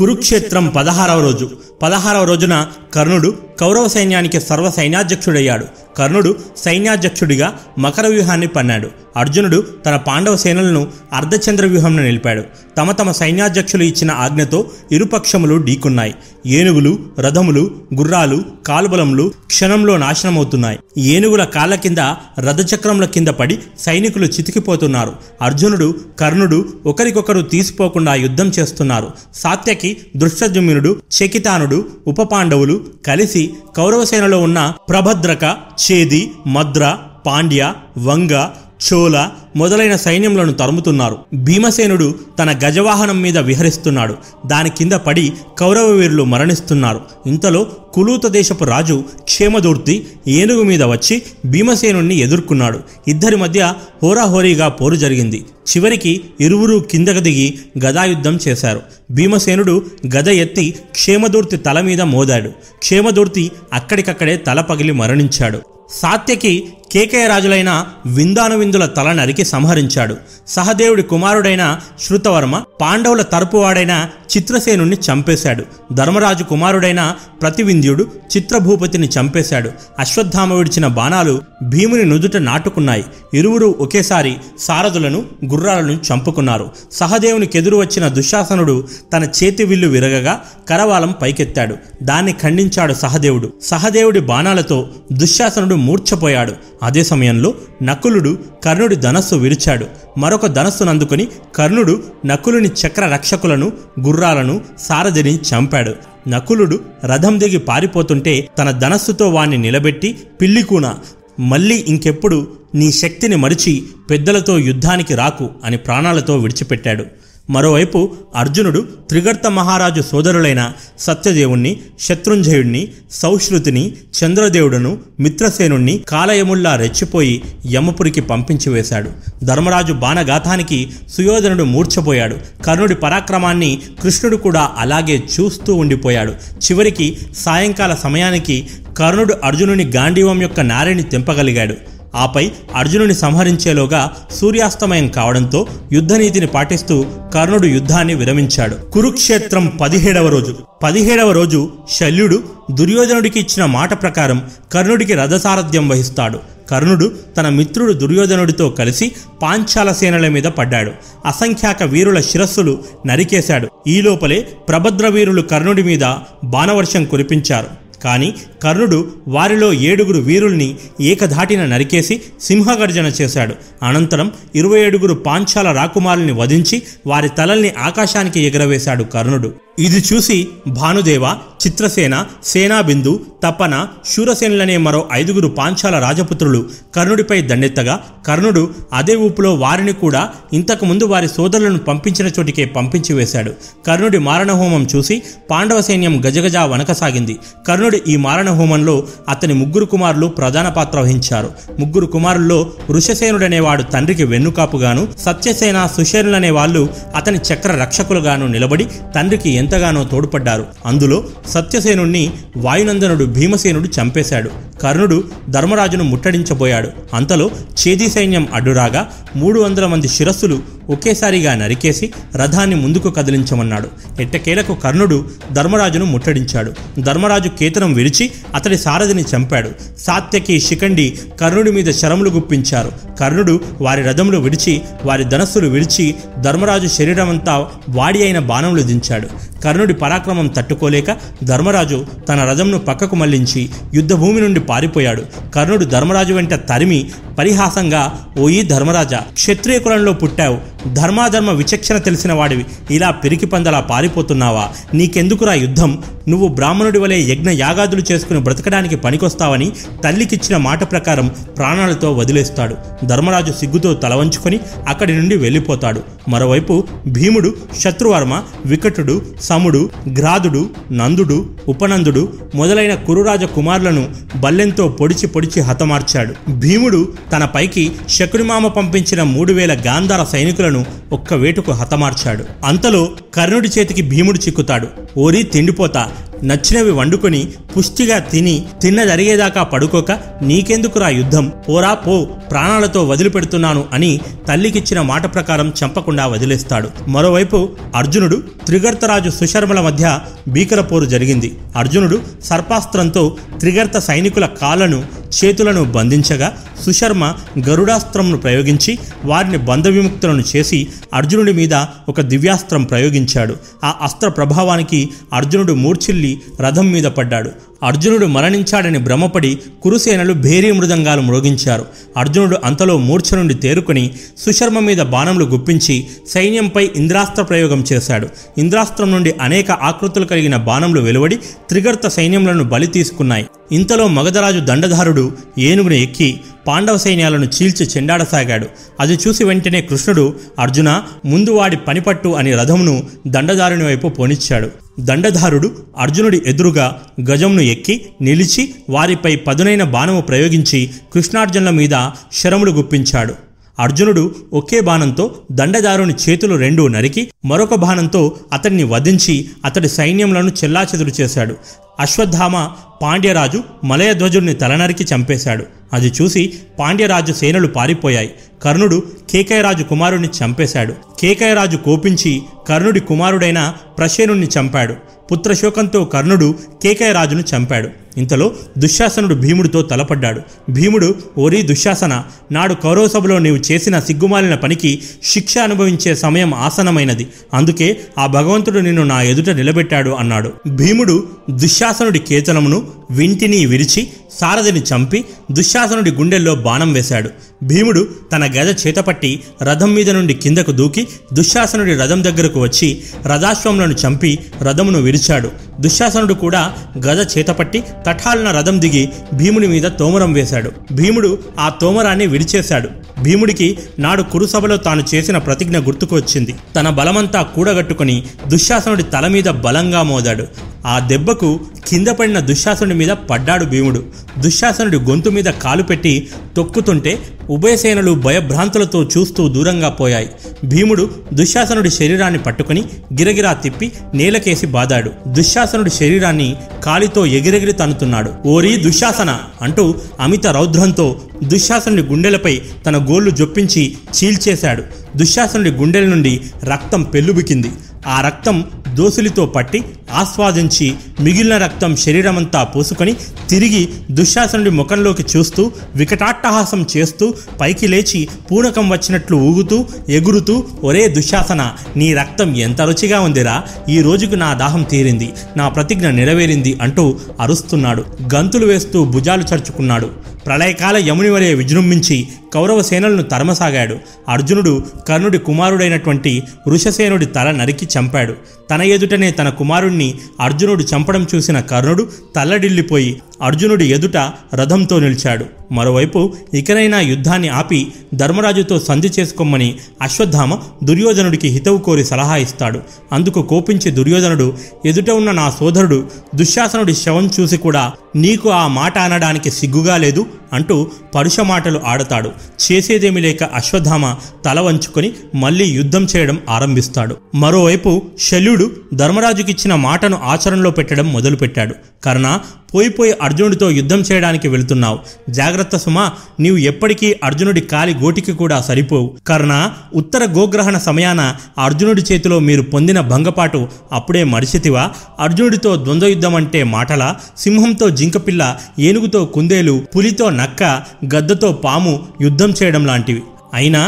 S1: కురుక్షేత్రం పదహారవ రోజు పదహారవ రోజున కర్ణుడు కౌరవ సైన్యానికి సర్వ సైన్యాధ్యక్షుడయ్యాడు కర్ణుడు సైన్యాధ్యక్షుడిగా మకర వ్యూహాన్ని పన్నాడు అర్జునుడు తన పాండవ సేనలను అర్ధచంద్ర వ్యూహంను నిలిపాడు తమ తమ సైన్యాధ్యక్షులు ఇచ్చిన ఆజ్ఞతో ఇరుపక్షములు ఢీకున్నాయి ఏనుగులు రథములు గుర్రాలు కాలుబలములు క్షణంలో నాశనమవుతున్నాయి ఏనుగుల కాళ్ళ కింద రథచక్రముల కింద పడి సైనికులు చితికిపోతున్నారు అర్జునుడు కర్ణుడు ఒకరికొకరు తీసిపోకుండా యుద్ధం చేస్తున్నారు సాత్యకి సమయానికి దృష్టజుమ్నుడు చకితానుడు ఉప పాండవులు కలిసి కౌరవసేనలో ఉన్న ప్రభద్రక చేది మద్ర పాండ్య వంగ చోళ మొదలైన సైన్యములను తరుముతున్నారు భీమసేనుడు తన గజవాహనం మీద విహరిస్తున్నాడు దాని కింద పడి కౌరవ వీరులు మరణిస్తున్నారు ఇంతలో కులూత దేశపు రాజు క్షేమదూర్తి ఏనుగు మీద వచ్చి భీమసేను ఎదుర్కొన్నాడు ఇద్దరి మధ్య హోరాహోరీగా పోరు జరిగింది చివరికి ఇరువురు కిందకు దిగి గదాయుద్ధం చేశారు భీమసేనుడు గద ఎత్తి క్షేమదూర్తి తల మీద మోదాడు క్షేమదూర్తి అక్కడికక్కడే తల పగిలి మరణించాడు సాత్యకి కేకయ రాజులైన విందానువిందుల తల నరికి సంహరించాడు సహదేవుడి కుమారుడైన శృతవర్మ పాండవుల తరపువాడైన చిత్రసేనుణ్ణి చంపేశాడు ధర్మరాజు కుమారుడైన ప్రతివింధ్యుడు చిత్రభూపతిని చంపేశాడు అశ్వత్థామ విడిచిన బాణాలు భీముని నుదుట నాటుకున్నాయి ఇరువురు ఒకేసారి సారథులను గుర్రాలను చంపుకున్నారు సహదేవునికెదురు వచ్చిన దుశ్శాసనుడు తన చేతి విల్లు విరగగా కరవాలం పైకెత్తాడు దాన్ని ఖండించాడు సహదేవుడు సహదేవుడి బాణాలతో దుశ్శాసనుడు మూర్ఛపోయాడు అదే సమయంలో నకులుడు కర్ణుడి ధనస్సు విరిచాడు మరొక ధనస్సును అందుకుని కర్ణుడు నకులుని చక్ర రక్షకులను గుర్రాలను సారథిని చంపాడు నకులుడు రథం దిగి పారిపోతుంటే తన ధనస్సుతో వాణ్ణి నిలబెట్టి పిల్లికూన మళ్ళీ ఇంకెప్పుడు నీ శక్తిని మరిచి పెద్దలతో యుద్ధానికి రాకు అని ప్రాణాలతో విడిచిపెట్టాడు మరోవైపు అర్జునుడు త్రిగర్త మహారాజు సోదరులైన సత్యదేవుణ్ణి శత్రుంజయుణ్ణి సౌశ్రుతిని చంద్రదేవుడును మిత్రసేనుణ్ణి కాలయముల్లా రెచ్చిపోయి యమపురికి పంపించివేశాడు ధర్మరాజు బాణగాథానికి సుయోధనుడు మూర్ఛపోయాడు కర్ణుడి పరాక్రమాన్ని కృష్ణుడు కూడా అలాగే చూస్తూ ఉండిపోయాడు చివరికి సాయంకాల సమయానికి కర్ణుడు అర్జునుని గాంధీవం యొక్క నారిని తెంపగలిగాడు ఆపై అర్జునుని సంహరించేలోగా సూర్యాస్తమయం కావడంతో యుద్ధనీతిని పాటిస్తూ కర్ణుడు యుద్ధాన్ని విరమించాడు కురుక్షేత్రం పదిహేడవ రోజు పదిహేడవ రోజు శల్యుడు దుర్యోధనుడికి ఇచ్చిన మాట ప్రకారం కర్ణుడికి రథసారథ్యం వహిస్తాడు కర్ణుడు తన మిత్రుడు దుర్యోధనుడితో కలిసి పాంచాల సేనల మీద పడ్డాడు అసంఖ్యాక వీరుల శిరస్సులు నరికేశాడు ఈలోపలే ప్రభద్రవీరులు కర్ణుడి మీద బాణవర్షం కురిపించారు కానీ కర్ణుడు వారిలో ఏడుగురు వీరుల్ని ఏకధాటిన నరికేసి సింహగర్జన చేశాడు అనంతరం ఇరవై ఏడుగురు పాంచాల రాకుమారుల్ని వధించి వారి తలల్ని ఆకాశానికి ఎగరవేశాడు కర్ణుడు ఇది చూసి భానుదేవ చిత్రసేన సేనాబిందు తపన శూరసేనులనే మరో ఐదుగురు పాంచాల రాజపుత్రులు కర్ణుడిపై దండెత్తగా కర్ణుడు అదే ఊపులో వారిని కూడా ఇంతకుముందు వారి సోదరులను పంపించిన చోటికే పంపించి వేశాడు కర్ణుడి మారణహోమం చూసి పాండవ సైన్యం గజగజా వనకసాగింది కర్ణుడి ఈ మారణహోమంలో అతని ముగ్గురు కుమారులు ప్రధాన పాత్ర వహించారు ముగ్గురు కుమారుల్లో వృషసేనుడనేవాడు తండ్రికి వెన్నుకాపుగాను సత్యసేన సుషేనులనే వాళ్ళు అతని చక్ర రక్షకులుగాను నిలబడి తండ్రికి ఎంతగానో తోడ్పడ్డారు అందులో సత్యసేనుణ్ణి వాయునందనుడు భీమసేనుడు చంపేశాడు కర్ణుడు ధర్మరాజును ముట్టడించబోయాడు అంతలో చేది సైన్యం అడ్డురాగా మూడు వందల మంది శిరస్సులు ఒకేసారిగా నరికేసి రథాన్ని ముందుకు కదిలించమన్నాడు ఎట్టకేలకు కర్ణుడు ధర్మరాజును ముట్టడించాడు ధర్మరాజు కేతనం విరిచి అతడి సారథిని చంపాడు సాత్యకి శిఖండి కర్ణుడి మీద శరములు గుప్పించారు కర్ణుడు వారి రథములు విడిచి వారి ధనస్సులు విడిచి ధర్మరాజు శరీరమంతా వాడి అయిన బాణములు దించాడు కర్ణుడి పరాక్రమం తట్టుకోలేక ధర్మరాజు తన రథంను పక్కకు మళ్లించి యుద్ధభూమి నుండి పారిపోయాడు కర్ణుడు ధర్మరాజు వెంట తరిమి పరిహాసంగా ఓయి ధర్మరాజా క్షత్రియ కులంలో పుట్టావు ధర్మాధర్మ విచక్షణ తెలిసిన వాడివి ఇలా పిరికి పందలా పారిపోతున్నావా నీకెందుకురా యుద్ధం నువ్వు బ్రాహ్మణుడి వలె యజ్ఞ యాగాదులు చేసుకుని బ్రతకడానికి పనికొస్తావని తల్లికిచ్చిన మాట ప్రకారం ప్రాణాలతో వదిలేస్తాడు ధర్మరాజు సిగ్గుతో తలవంచుకొని అక్కడి నుండి వెళ్ళిపోతాడు మరోవైపు భీముడు శత్రువర్మ వికటుడు సముడు గ్రాదుడు నందుడు ఉపనందుడు మొదలైన కురురాజ కుమారులను బల్లెంతో పొడిచి పొడిచి హతమార్చాడు భీముడు తన పైకి శకునిమామ పంపించిన మూడు వేల గాంధార సైనికులను ఒక్క వేటుకు హతమార్చాడు అంతలో కర్ణుడి చేతికి భీముడు చిక్కుతాడు ఓరి తిండిపోతా నచ్చినవి వండుకొని పుష్టిగా తిని తిన్న జరిగేదాకా పడుకోక నీకెందుకురా యుద్ధం పోరా పో ప్రాణాలతో వదిలిపెడుతున్నాను అని తల్లికిచ్చిన మాట ప్రకారం చంపకుండా వదిలేస్తాడు మరోవైపు అర్జునుడు త్రిగర్తరాజు సుశర్మల మధ్య భీకర పోరు జరిగింది అర్జునుడు సర్పాస్త్రంతో త్రిగర్త సైనికుల కాళ్లను చేతులను బంధించగా సుశర్మ గరుడాస్త్రంను ప్రయోగించి వారిని బంధవిముక్తులను చేసి అర్జునుడి మీద ఒక దివ్యాస్త్రం ప్రయోగించాడు ఆ అస్త్ర ప్రభావానికి అర్జునుడు మూర్ఛిల్లి రథం మీద పడ్డాడు అర్జునుడు మరణించాడని భ్రమపడి కురుసేనలు భేరీ మృదంగాలు మ్రోగించారు అర్జునుడు అంతలో మూర్ఛ నుండి తేరుకుని సుశర్మ మీద బాణములు గుప్పించి సైన్యంపై ఇంద్రాస్త్ర ప్రయోగం చేశాడు ఇంద్రాస్త్రం నుండి అనేక ఆకృతులు కలిగిన బాణములు వెలువడి త్రిగర్త సైన్యములను బలి తీసుకున్నాయి ఇంతలో మగధరాజు దండధారుడు ఏనుగును ఎక్కి పాండవ సైన్యాలను చీల్చి చెండాడసాగాడు అది చూసి వెంటనే కృష్ణుడు అర్జున ముందు వాడి పనిపట్టు అని రథమును దండదారుని వైపు పోనిచ్చాడు దండధారుడు అర్జునుడి ఎదురుగా గజంను ఎక్కి నిలిచి వారిపై పదునైన బాణము ప్రయోగించి కృష్ణార్జునుల మీద శరములు గుప్పించాడు అర్జునుడు ఒకే బాణంతో దండదారుని చేతులు రెండు నరికి మరొక బాణంతో అతన్ని వధించి అతడి సైన్యంలను చెల్లాచెదురు చేశాడు అశ్వత్థామ పాండ్యరాజు మలయధ్వజుడిని తలనరికి చంపేశాడు అది చూసి పాండ్యరాజు సేనలు పారిపోయాయి కర్ణుడు కేకయరాజు కుమారుణ్ణి చంపేశాడు కేకయరాజు కోపించి కర్ణుడి కుమారుడైన ప్రశేనుణ్ణి చంపాడు పుత్రశోకంతో కర్ణుడు కేకయరాజును చంపాడు ఇంతలో దుశ్శాసనుడు భీముడితో తలపడ్డాడు భీముడు ఓరీ దుశ్శాసన నాడు కౌరవసభలో నీవు చేసిన సిగ్గుమాలిన పనికి శిక్ష అనుభవించే సమయం ఆసనమైనది అందుకే ఆ భగవంతుడు నిన్ను నా ఎదుట నిలబెట్టాడు అన్నాడు భీముడు దుశ్శాస దుశ్శాసనుడి కేతనమును వింటిని విరిచి సారథిని చంపి దుశ్శాసనుడి గుండెల్లో బాణం వేశాడు భీముడు తన గజ చేతపట్టి రథం మీద నుండి కిందకు దూకి దుశ్శాసనుడి రథం దగ్గరకు వచ్చి రథాశ్వంలను చంపి రథమును విరిచాడు దుశ్శాసనుడు కూడా గజ చేతపట్టి తఠాలన రథం దిగి భీముడి మీద తోమరం వేశాడు భీముడు ఆ తోమరాన్ని విడిచేశాడు భీముడికి నాడు కురుసభలో తాను చేసిన ప్రతిజ్ఞ గుర్తుకు వచ్చింది తన బలమంతా కూడగట్టుకుని దుశ్శాసనుడి తల మీద బలంగా మోదాడు ఆ దెబ్బకు కింద పడిన దుశ్శాసుని మీద పడ్డాడు భీముడు దుశ్శాసనుడి గొంతు మీద కాలు పెట్టి తొక్కుతుంటే ఉభయసేనలు భయభ్రాంతులతో చూస్తూ దూరంగా పోయాయి భీముడు దుశ్శాసనుడి శరీరాన్ని పట్టుకుని గిరగిరా తిప్పి నేలకేసి బాదాడు దుశ్శాసనుడి శరీరాన్ని కాలితో ఎగిరెగిరి తనుతున్నాడు ఓరీ దుశ్శాసన అంటూ అమిత రౌద్రంతో దుశ్శాసనుడి గుండెలపై తన గోళ్లు జొప్పించి చీల్చేశాడు దుశ్శాసనుడి గుండెల నుండి రక్తం పెల్లుబికింది ఆ రక్తం దోసులితో పట్టి ఆస్వాదించి మిగిలిన రక్తం శరీరమంతా పూసుకొని తిరిగి దుశ్శాసనుడి ముఖంలోకి చూస్తూ వికటాట్టహాసం చేస్తూ పైకి లేచి పూనకం వచ్చినట్లు ఊగుతూ ఎగురుతూ ఒరే దుశ్శాసన నీ రక్తం ఎంత రుచిగా ఉందిరా ఈ రోజుకు నా దాహం తీరింది నా ప్రతిజ్ఞ నెరవేరింది అంటూ అరుస్తున్నాడు గంతులు వేస్తూ భుజాలు చరుచుకున్నాడు ప్రళయకాల యముని వలె విజృంభించి కౌరవ సేనలను తరమసాగాడు అర్జునుడు కర్ణుడి కుమారుడైనటువంటి వృషసేనుడి తల నరికి చంపాడు తన ఎదుటనే తన కుమారుడిని అర్జునుడు చంపడం చూసిన కర్ణుడు తల్లడిల్లిపోయి అర్జునుడి ఎదుట రథంతో నిలిచాడు మరోవైపు ఇకనైనా యుద్ధాన్ని ఆపి ధర్మరాజుతో సంధి చేసుకోమని అశ్వత్థామ దుర్యోధనుడికి హితవు కోరి సలహా ఇస్తాడు అందుకు కోపించి దుర్యోధనుడు ఎదుట ఉన్న నా సోదరుడు దుశ్శాసనుడి శవం చూసి కూడా నీకు ఆ మాట అనడానికి సిగ్గుగా లేదు అంటూ పరుష మాటలు ఆడతాడు చేసేదేమి లేక అశ్వత్థామ తల వంచుకొని మళ్ళీ యుద్ధం చేయడం ఆరంభిస్తాడు మరోవైపు శల్యుడు ధర్మరాజుకిచ్చిన మాటను ఆచరణలో పెట్టడం మొదలుపెట్టాడు కర్ణ పోయిపోయి అర్జునుడితో యుద్ధం చేయడానికి వెళుతున్నావు జాగ్రత్త సుమ నీవు ఎప్పటికీ అర్జునుడి కాలి గోటికి కూడా సరిపోవు కర్ణ ఉత్తర గోగ్రహణ సమయాన అర్జునుడి చేతిలో మీరు పొందిన భంగపాటు అప్పుడే మరిచితివా అర్జునుడితో ద్వంద్వ యుద్ధం అంటే మాటల సింహంతో జింకపిల్ల ఏనుగుతో కుందేలు పులితో నక్క గద్దతో పాము యుద్ధం చేయడం లాంటివి అయినా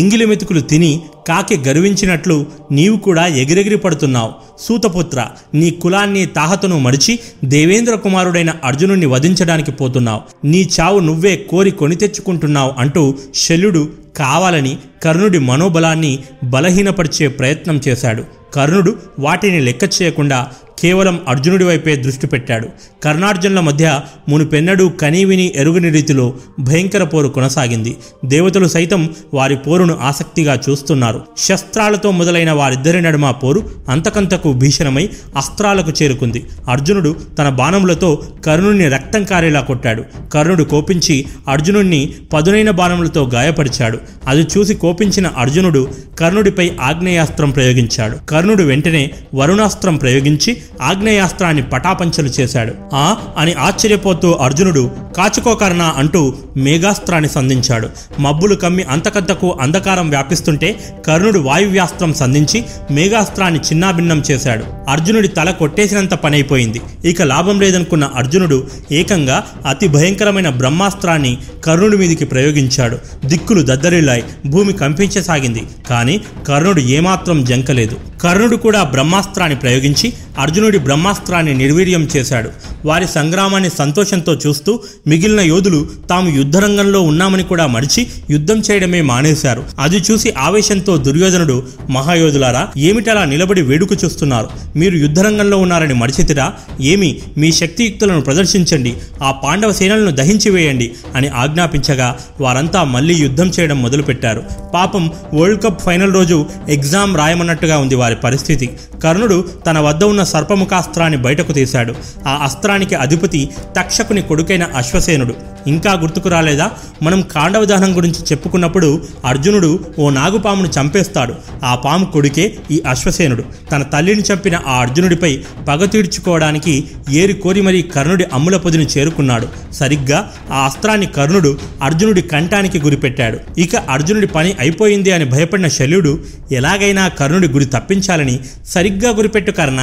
S1: ఎంగిలి మెతుకులు తిని కాకి గర్వించినట్లు నీవు కూడా ఎగిరెగిరి పడుతున్నావు సూతపుత్ర నీ కులాన్ని తాహతను మడిచి దేవేంద్ర కుమారుడైన అర్జునుణ్ణి వధించడానికి పోతున్నావు నీ చావు నువ్వే కోరి కొని తెచ్చుకుంటున్నావు అంటూ శల్యుడు కావాలని కర్ణుడి మనోబలాన్ని బలహీనపరిచే ప్రయత్నం చేశాడు కర్ణుడు వాటిని లెక్క చేయకుండా కేవలం అర్జునుడి వైపే దృష్టి పెట్టాడు కర్ణార్జునుల మధ్య మునిపెన్నడూ కనీవిని ఎరుగని రీతిలో భయంకర పోరు కొనసాగింది దేవతలు సైతం వారి పోరును ఆసక్తిగా చూస్తున్నారు శస్త్రాలతో మొదలైన వారిద్దరి నడుమ పోరు అంతకంతకు భీషణమై అస్త్రాలకు చేరుకుంది అర్జునుడు తన బాణములతో కర్ణుడిని రక్తం కారేలా కొట్టాడు కర్ణుడు కోపించి అర్జునుణ్ణి పదునైన బాణములతో గాయపరిచాడు అది చూసి కోపించిన అర్జునుడు కర్ణుడిపై ఆగ్నేయాస్త్రం ప్రయోగించాడు కర్ణుడు వెంటనే వరుణాస్త్రం ప్రయోగించి ఆగ్నేయాస్త్రాన్ని పటాపంచలు చేశాడు ఆ అని ఆశ్చర్యపోతూ అర్జునుడు కాచుకోకర్ణ అంటూ మేఘాస్త్రాన్ని సంధించాడు మబ్బులు కమ్మి అంతకంతకు అంధకారం వ్యాపిస్తుంటే కర్ణుడు వాయువ్యాస్త్రం సంధించి మేఘాస్త్రాన్ని చిన్నాభిన్నం చేశాడు అర్జునుడి తల కొట్టేసినంత పనైపోయింది ఇక లాభం లేదనుకున్న అర్జునుడు ఏకంగా అతి భయంకరమైన బ్రహ్మాస్త్రాన్ని కర్ణుడి మీదికి ప్రయోగించాడు దిక్కులు దద్దరిల్లాయి భూమి కంపించసాగింది కానీ కర్ణుడు ఏమాత్రం జంకలేదు కర్ణుడు కూడా బ్రహ్మాస్త్రాన్ని ప్రయోగించి అర్జును అర్జునుడి బ్రహ్మాస్త్రాన్ని నిర్వీర్యం చేశాడు వారి సంగ్రామాన్ని సంతోషంతో చూస్తూ మిగిలిన యోధులు తాము యుద్ధరంగంలో ఉన్నామని కూడా మరిచి యుద్ధం చేయడమే మానేశారు అది చూసి ఆవేశంతో దుర్యోధనుడు మహాయోధులారా ఏమిటలా నిలబడి వేడుక చూస్తున్నారు మీరు యుద్ధరంగంలో ఉన్నారని మరిచితిరా ఏమి మీ శక్తియుక్తులను ప్రదర్శించండి ఆ పాండవ సేనలను దహించి వేయండి అని ఆజ్ఞాపించగా వారంతా మళ్ళీ యుద్ధం చేయడం మొదలుపెట్టారు పాపం వరల్డ్ కప్ ఫైనల్ రోజు ఎగ్జామ్ రాయమన్నట్టుగా ఉంది వారి పరిస్థితి కర్ణుడు తన వద్ద ఉన్న సర్ప సర్పముఖాస్త్రాన్ని బయటకు తీశాడు ఆ అస్త్రానికి అధిపతి తక్షకుని కొడుకైన అశ్వసేనుడు ఇంకా గుర్తుకు రాలేదా మనం కాండవ దహనం గురించి చెప్పుకున్నప్పుడు అర్జునుడు ఓ నాగుపామును చంపేస్తాడు ఆ పాము కొడుకే ఈ అశ్వసేనుడు తన తల్లిని చంపిన ఆ అర్జునుడిపై పగ తీర్చుకోవడానికి ఏరి కోరి మరీ కర్ణుడి అమ్ముల పొదిని చేరుకున్నాడు సరిగ్గా ఆ అస్త్రాన్ని కర్ణుడు అర్జునుడి కంఠానికి గురిపెట్టాడు ఇక అర్జునుడి పని అయిపోయింది అని భయపడిన శల్యుడు ఎలాగైనా కర్ణుడి గురి తప్పించాలని సరిగ్గా గురిపెట్టు కర్ణ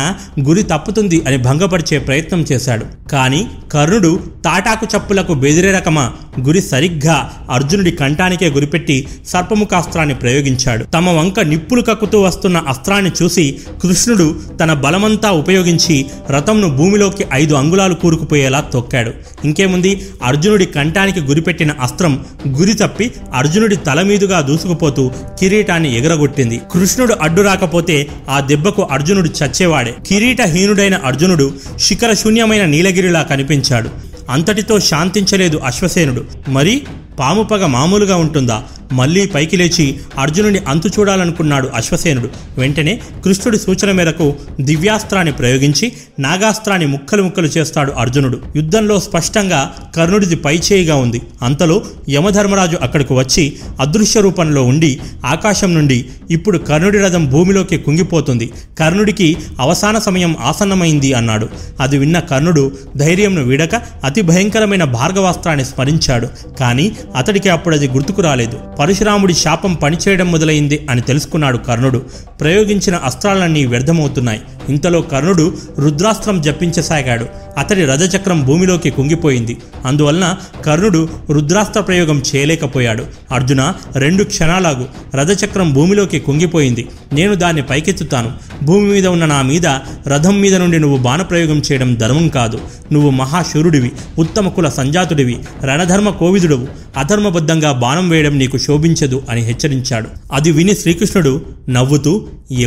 S1: గురి తప్పుతుంది అని భంగపరిచే ప్రయత్నం చేశాడు కానీ కర్ణుడు తాటాకు చప్పులకు బెదిరే రకమ గురి సరిగ్గా అర్జునుడి కంఠానికే గురిపెట్టి సర్పముఖాస్త్రాన్ని ప్రయోగించాడు తమ వంక నిప్పులు కక్కుతూ వస్తున్న అస్త్రాన్ని చూసి కృష్ణుడు తన బలమంతా ఉపయోగించి రథంను భూమిలోకి ఐదు అంగుళాలు కూరుకుపోయేలా తొక్కాడు ఇంకేముంది అర్జునుడి కంఠానికి గురిపెట్టిన అస్త్రం గురి తప్పి అర్జునుడి తల మీదుగా దూసుకుపోతూ కిరీటాన్ని ఎగరగొట్టింది కృష్ణుడు అడ్డు రాకపోతే ఆ దెబ్బకు అర్జునుడు చచ్చేవాడే కిరీటహీనుడైన అర్జునుడు శిఖర శూన్యమైన నీలగిరిలా కనిపించాడు అంతటితో శాంతించలేదు అశ్వసేనుడు మరి పాముపగ మామూలుగా ఉంటుందా మళ్లీ పైకి లేచి అర్జునుని అంతు చూడాలనుకున్నాడు అశ్వసేనుడు వెంటనే కృష్ణుడి సూచన మేరకు దివ్యాస్త్రాన్ని ప్రయోగించి నాగాస్త్రాన్ని ముక్కలు ముక్కలు చేస్తాడు అర్జునుడు యుద్ధంలో స్పష్టంగా కర్ణుడిది పైచేయిగా ఉంది అంతలో యమధర్మరాజు అక్కడకు వచ్చి అదృశ్య రూపంలో ఉండి ఆకాశం నుండి ఇప్పుడు కర్ణుడి రథం భూమిలోకి కుంగిపోతుంది కర్ణుడికి అవసాన సమయం ఆసన్నమైంది అన్నాడు అది విన్న కర్ణుడు ధైర్యంను వీడక అతి భయంకరమైన భార్గవాస్త్రాన్ని స్మరించాడు కానీ అతడికి అప్పుడు అది గుర్తుకు రాలేదు పరశురాముడి శాపం పనిచేయడం మొదలైంది అని తెలుసుకున్నాడు కర్ణుడు ప్రయోగించిన అస్త్రాలన్నీ వ్యర్థమవుతున్నాయి ఇంతలో కర్ణుడు రుద్రాస్త్రం జపించసాగాడు అతడి రథచక్రం భూమిలోకి కుంగిపోయింది అందువలన కర్ణుడు రుద్రాస్త్ర ప్రయోగం చేయలేకపోయాడు అర్జున రెండు క్షణాలాగు రథచక్రం భూమిలోకి కుంగిపోయింది నేను దాన్ని పైకెత్తుతాను భూమి మీద ఉన్న నా మీద రథం మీద నుండి నువ్వు బాణప్రయోగం చేయడం ధర్మం కాదు నువ్వు మహాశూరుడివి ఉత్తమ కుల సంజాతుడివి రణధర్మ కోవిదుడువు అధర్మబద్ధంగా బాణం వేయడం నీకు శోభించదు అని హెచ్చరించాడు అది విని శ్రీకృష్ణుడు నవ్వుతూ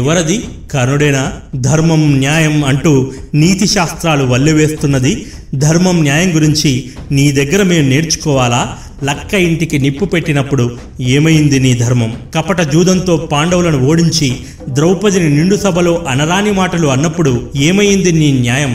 S1: ఎవరది కర్ణుడేనా ధర్మం న్యాయం అంటూ నీతి శాస్త్రాలు వల్లెవేస్తున్నది ధర్మం న్యాయం గురించి నీ దగ్గర మేము నేర్చుకోవాలా లక్క ఇంటికి నిప్పు పెట్టినప్పుడు ఏమైంది నీ ధర్మం కపట జూదంతో పాండవులను ఓడించి ద్రౌపదిని నిండు సభలో అనరాని మాటలు అన్నప్పుడు ఏమైంది నీ న్యాయం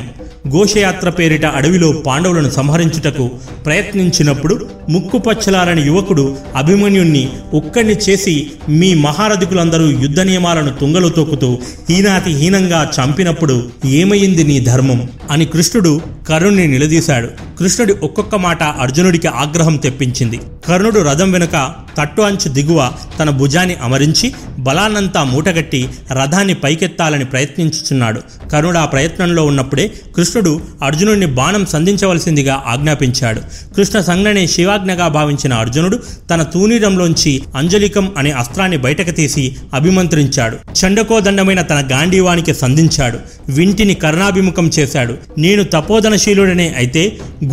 S1: ఘోషయాత్ర పేరిట అడవిలో పాండవులను సంహరించుటకు ప్రయత్నించినప్పుడు ముక్కుపచ్చలారని యువకుడు అభిమన్యుణ్ణి ఒక్కడిని చేసి మీ మహారథికులందరూ యుద్ధ నియమాలను తుంగలు తోకుతూ హీనాతి హీనంగా చంపినప్పుడు ఏమయ్యింది నీ ధర్మం అని కృష్ణుడు కరుణ్ణి నిలదీశాడు కృష్ణుడి ఒక్కొక్క మాట అర్జునుడికి ఆగ్రహం తెప్పించింది కర్ణుడు రథం వెనుక తట్టు అంచు దిగువ తన భుజాన్ని అమరించి బలాన్నంతా మూటగట్టి రథాన్ని పైకెత్తాలని ప్రయత్నించుచున్నాడు కర్ణుడు ఆ ప్రయత్నంలో ఉన్నప్పుడే కృష్ణుడు అర్జునుడిని బాణం సంధించవలసిందిగా ఆజ్ఞాపించాడు కృష్ణ సంజ్ఞనే శివ శివాజ్ఞగా భావించిన అర్జునుడు తన తూనీరంలోంచి అంజలికం అనే అస్త్రాన్ని బయటకు తీసి అభిమంత్రించాడు చండకోదండమైన తన గాంధీవానికి సంధించాడు వింటిని కరుణాభిముఖం చేశాడు నేను తపోధనశీలుడనే అయితే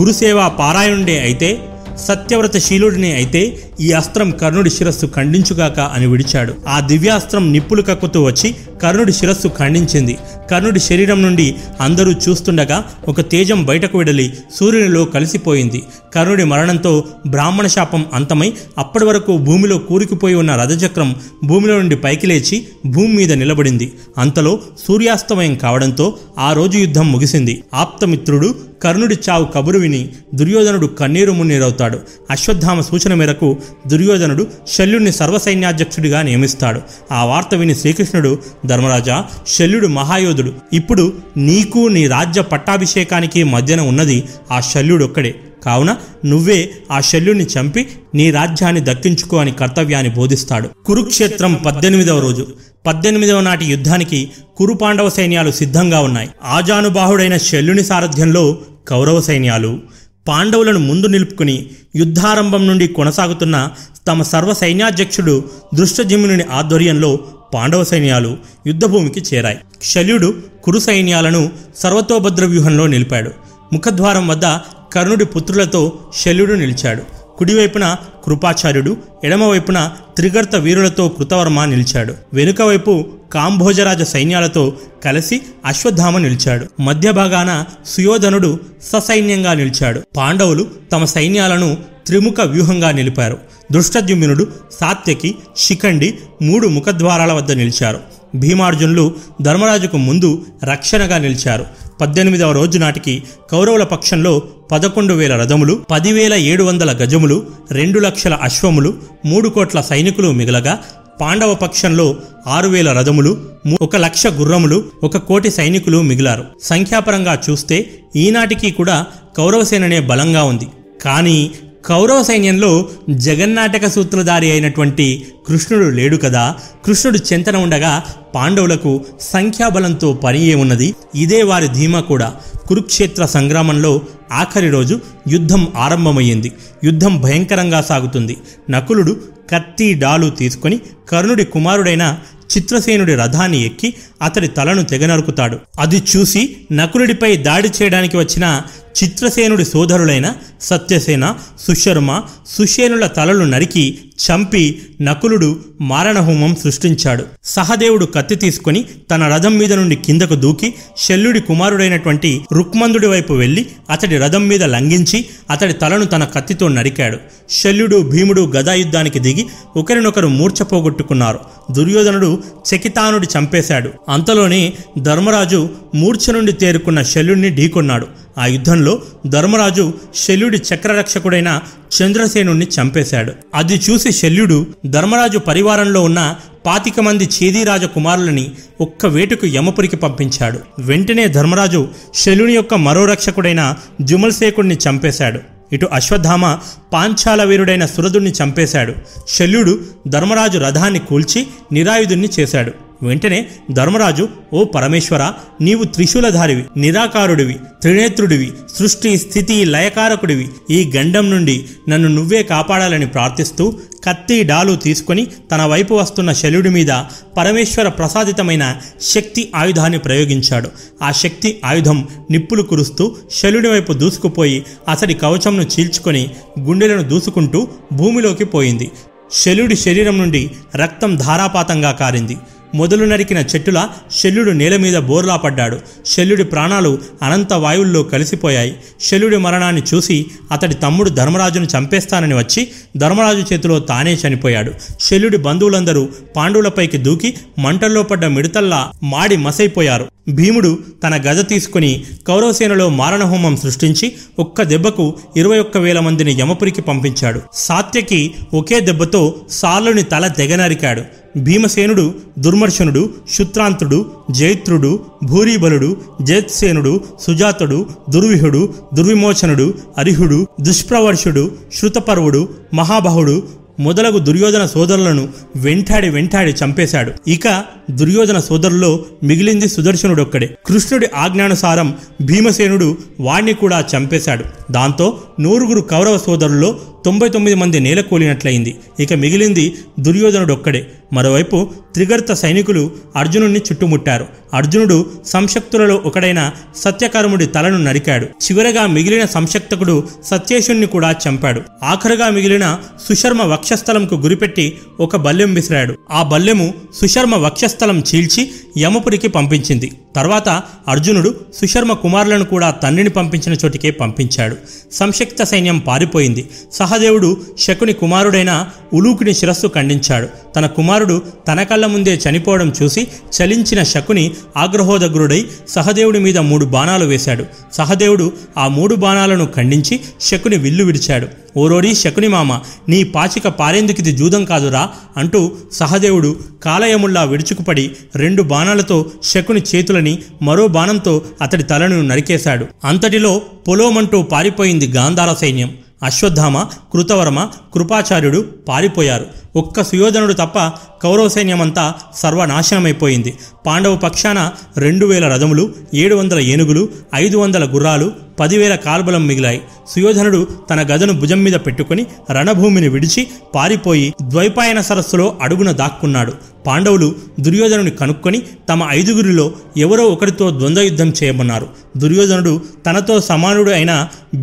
S1: గురుసేవా పారాయణుడే అయితే సత్యవ్రత శీలుడిని అయితే ఈ అస్త్రం కర్ణుడి శిరస్సు ఖండించుగాక అని విడిచాడు ఆ దివ్యాస్త్రం నిప్పులు కక్కుతూ వచ్చి కర్ణుడి శిరస్సు ఖండించింది కర్ణుడి శరీరం నుండి అందరూ చూస్తుండగా ఒక తేజం బయటకు వెడలి సూర్యునిలో కలిసిపోయింది కర్ణుడి మరణంతో బ్రాహ్మణ శాపం అంతమై అప్పటి వరకు భూమిలో కూరుకుపోయి ఉన్న రథచక్రం భూమిలో నుండి పైకి లేచి భూమి మీద నిలబడింది అంతలో సూర్యాస్తమయం కావడంతో ఆ రోజు యుద్ధం ముగిసింది ఆప్తమిత్రుడు కర్ణుడి చావు కబురు విని దుర్యోధనుడు కన్నీరు మున్నీరవుతాడు అశ్వత్థామ సూచన మేరకు దుర్యోధనుడు శల్యుడిని సర్వసైన్యాధ్యక్షుడిగా నియమిస్తాడు ఆ వార్త విని శ్రీకృష్ణుడు ధర్మరాజా శల్యుడు మహాయోధుడు ఇప్పుడు నీకు నీ రాజ్య పట్టాభిషేకానికి మధ్యన ఉన్నది ఆ శల్యుడు ఒక్కడే కావున నువ్వే ఆ శల్యుణ్ణి చంపి నీ రాజ్యాన్ని దక్కించుకో అని కర్తవ్యాన్ని బోధిస్తాడు కురుక్షేత్రం పద్దెనిమిదవ రోజు పద్దెనిమిదవ నాటి యుద్ధానికి కురు పాండవ సైన్యాలు సిద్ధంగా ఉన్నాయి ఆజానుబాహుడైన శల్యుని సారథ్యంలో కౌరవ సైన్యాలు పాండవులను ముందు నిలుపుకుని యుద్ధారంభం నుండి కొనసాగుతున్న తమ సర్వ సైన్యాధ్యక్షుడు దృష్టజిమునుని ఆధ్వర్యంలో పాండవ సైన్యాలు యుద్ధభూమికి చేరాయి శల్యుడు కురు సైన్యాలను సర్వతోభద్ర వ్యూహంలో నిలిపాడు ముఖద్వారం వద్ద కర్ణుడి పుత్రులతో శల్యుడు నిలిచాడు కుడివైపున కృపాచార్యుడు ఎడమవైపున త్రిగర్త వీరులతో కృతవర్మ నిలిచాడు వెనుకవైపు కాంభోజరాజ సైన్యాలతో కలిసి అశ్వత్థామ నిలిచాడు మధ్య భాగాన సుయోధనుడు ససైన్యంగా నిలిచాడు పాండవులు తమ సైన్యాలను త్రిముఖ వ్యూహంగా నిలిపారు దృష్టద్యుమ్నుడు సాత్యకి శిఖండి మూడు ముఖద్వారాల వద్ద నిలిచారు భీమార్జునులు ధర్మరాజుకు ముందు రక్షణగా నిలిచారు పద్దెనిమిదవ రోజు నాటికి కౌరవుల పక్షంలో పదకొండు వేల రథములు పదివేల ఏడు వందల గజములు రెండు లక్షల అశ్వములు మూడు కోట్ల సైనికులు మిగలగా పాండవ పక్షంలో ఆరు వేల రథములు ఒక లక్ష గుర్రములు ఒక కోటి సైనికులు మిగిలారు సంఖ్యాపరంగా చూస్తే ఈనాటికి కూడా కౌరవసేననే బలంగా ఉంది కానీ కౌరవ సైన్యంలో జగన్నాటక సూత్రధారి అయినటువంటి కృష్ణుడు లేడు కదా కృష్ణుడు చెంతన ఉండగా పాండవులకు సంఖ్యాబలంతో పని ఏమున్నది ఇదే వారి ధీమా కూడా కురుక్షేత్ర సంగ్రామంలో ఆఖరి రోజు యుద్ధం ఆరంభమయ్యింది యుద్ధం భయంకరంగా సాగుతుంది నకులుడు కత్తి డాలు తీసుకొని కర్ణుడి కుమారుడైన చిత్రసేనుడి రథాన్ని ఎక్కి అతడి తలను తెగనరుకుతాడు అది చూసి నకులుడిపై దాడి చేయడానికి వచ్చిన చిత్రసేనుడి సోదరులైన సత్యసేన సుశర్మ సుషేనుల తలలు నరికి చంపి నకులుడు మారణహోమం సృష్టించాడు సహదేవుడు కత్తి తీసుకుని తన రథం మీద నుండి కిందకు దూకి శల్యుడి కుమారుడైనటువంటి రుక్మందుడి వైపు వెళ్ళి అతడి రథం మీద లంఘించి అతడి తలను తన కత్తితో నరికాడు శల్యుడు భీముడు గదాయుద్ధానికి దిగి ఒకరినొకరు మూర్ఛపోగొట్టుకున్నారు దుర్యోధనుడు చకితానుడి చంపేశాడు అంతలోనే ధర్మరాజు మూర్ఛ నుండి తేరుకున్న శల్యుడిని ఢీకొన్నాడు ఆ యుద్ధంలో ధర్మరాజు శల్యుడి చక్రరక్షకుడైన చంద్రసేనుణ్ణి చంపేశాడు అది చూసి శల్యుడు ధర్మరాజు పరివారంలో ఉన్న పాతిక మంది చేదీరాజ కుమారులని ఒక్క వేటుకు యమపురికి పంపించాడు వెంటనే ధర్మరాజు శల్యుని యొక్క మరో రక్షకుడైన జుమల్సేకుణ్ణి చంపేశాడు ఇటు అశ్వత్థామ పాంచాల వీరుడైన సురధుణ్ణి చంపేశాడు శల్యుడు ధర్మరాజు రథాన్ని కూల్చి నిరాయుధుణ్ణి చేశాడు వెంటనే ధర్మరాజు ఓ పరమేశ్వర నీవు త్రిశూలధారివి నిరాకారుడివి త్రినేత్రుడివి సృష్టి స్థితి లయకారకుడివి ఈ గండం నుండి నన్ను నువ్వే కాపాడాలని ప్రార్థిస్తూ కత్తి డాలు తీసుకొని తన వైపు వస్తున్న శల్యుడి మీద పరమేశ్వర ప్రసాదితమైన శక్తి ఆయుధాన్ని ప్రయోగించాడు ఆ శక్తి ఆయుధం నిప్పులు కురుస్తూ శల్యుడి వైపు దూసుకుపోయి అతడి కవచంను చీల్చుకొని గుండెలను దూసుకుంటూ భూమిలోకి పోయింది శల్యుడి శరీరం నుండి రక్తం ధారాపాతంగా కారింది మొదలు నరికిన చెట్టుల శల్యుడు నేల మీద బోర్లా పడ్డాడు శల్యుడి ప్రాణాలు అనంత వాయువుల్లో కలిసిపోయాయి శల్యుడి మరణాన్ని చూసి అతడి తమ్ముడు ధర్మరాజును చంపేస్తానని వచ్చి ధర్మరాజు చేతిలో తానే చనిపోయాడు శల్యుడి బంధువులందరూ పాండువులపైకి దూకి మంటల్లో పడ్డ మిడతల్లా మాడి మసైపోయారు భీముడు తన గజ తీసుకుని కౌరవసేనలో మారణహోమం సృష్టించి ఒక్క దెబ్బకు ఇరవై ఒక్క వేల మందిని యమపురికి పంపించాడు సాత్యకి ఒకే దెబ్బతో సార్లుని తల తెగనరికాడు భీమసేనుడు దుర్మర్శనుడు శుత్రాంతుడు జైత్రుడు భూరీబలుడు జయత్సేనుడు సుజాతుడు దుర్విహుడు దుర్విమోచనుడు అరిహుడు దుష్ప్రవర్షుడు శృతపర్వుడు మహాబాహుడు మొదలగు దుర్యోధన సోదరులను వెంటాడి వెంటాడి చంపేశాడు ఇక దుర్యోధన సోదరుల్లో మిగిలింది సుదర్శనుడొక్కడే కృష్ణుడి ఆజ్ఞానుసారం భీమసేనుడు వాణ్ణి కూడా చంపేశాడు దాంతో నూరుగురు కౌరవ సోదరుల్లో తొంభై తొమ్మిది మంది నేలకూలినట్లయింది ఇక మిగిలింది దుర్యోధనుడు ఒక్కడే మరోవైపు త్రిగర్త సైనికులు అర్జునుడిని చుట్టుముట్టారు అర్జునుడు సంశక్తులలో ఒకడైన సత్యకర్ముడి తలను నరికాడు చివరగా మిగిలిన సంశక్తకుడు సత్యేశుణ్ణి కూడా చంపాడు ఆఖరుగా మిగిలిన సుశర్మ వక్షస్థలంకు గురిపెట్టి ఒక బల్లెం విసిరాడు ఆ బల్లెము సుశర్మ వక్షస్థలం చీల్చి యమపురికి పంపించింది తర్వాత అర్జునుడు సుశర్మ కుమారులను కూడా తండ్రిని పంపించిన చోటికే పంపించాడు సంశక్త సైన్యం పారిపోయింది సహదేవుడు శకుని కుమారుడైన ఉలూకుని శిరస్సు ఖండించాడు తన కుమారుడు తన కళ్ళ ముందే చనిపోవడం చూసి చలించిన శకుని ఆగ్రహోదగ్రుడై సహదేవుడి మీద మూడు బాణాలు వేశాడు సహదేవుడు ఆ మూడు బాణాలను ఖండించి శకుని విల్లు విడిచాడు ఓరోడి శకుని మామ నీ పాచిక పారేందుకు ఇది జూదం కాదురా అంటూ సహదేవుడు కాలయముల్లా విడుచుకుపడి రెండు బాణాలతో శకుని చేతుల శత్రువులని మరో బాణంతో అతడి తలను నరికేశాడు అంతటిలో పొలోమంటూ పారిపోయింది గాంధార సైన్యం అశ్వత్థామ కృతవర్మ కృపాచార్యుడు పారిపోయారు ఒక్క సుయోధనుడు తప్ప కౌరవ సైన్యమంతా సర్వనాశనమైపోయింది పాండవ పక్షాన రెండు వేల రథములు ఏడు వందల ఏనుగులు ఐదు వందల గుర్రాలు పదివేల కాల్బలం మిగిలాయి సుయోధనుడు తన గదను భుజం మీద పెట్టుకుని రణభూమిని విడిచి పారిపోయి ద్వైపాయన సరస్సులో అడుగున దాక్కున్నాడు పాండవులు దుర్యోధనుని కనుక్కొని తమ ఐదుగురిలో ఎవరో ఒకరితో ద్వంద్వయుద్ధం చేయమన్నారు దుర్యోధనుడు తనతో సమానుడు అయిన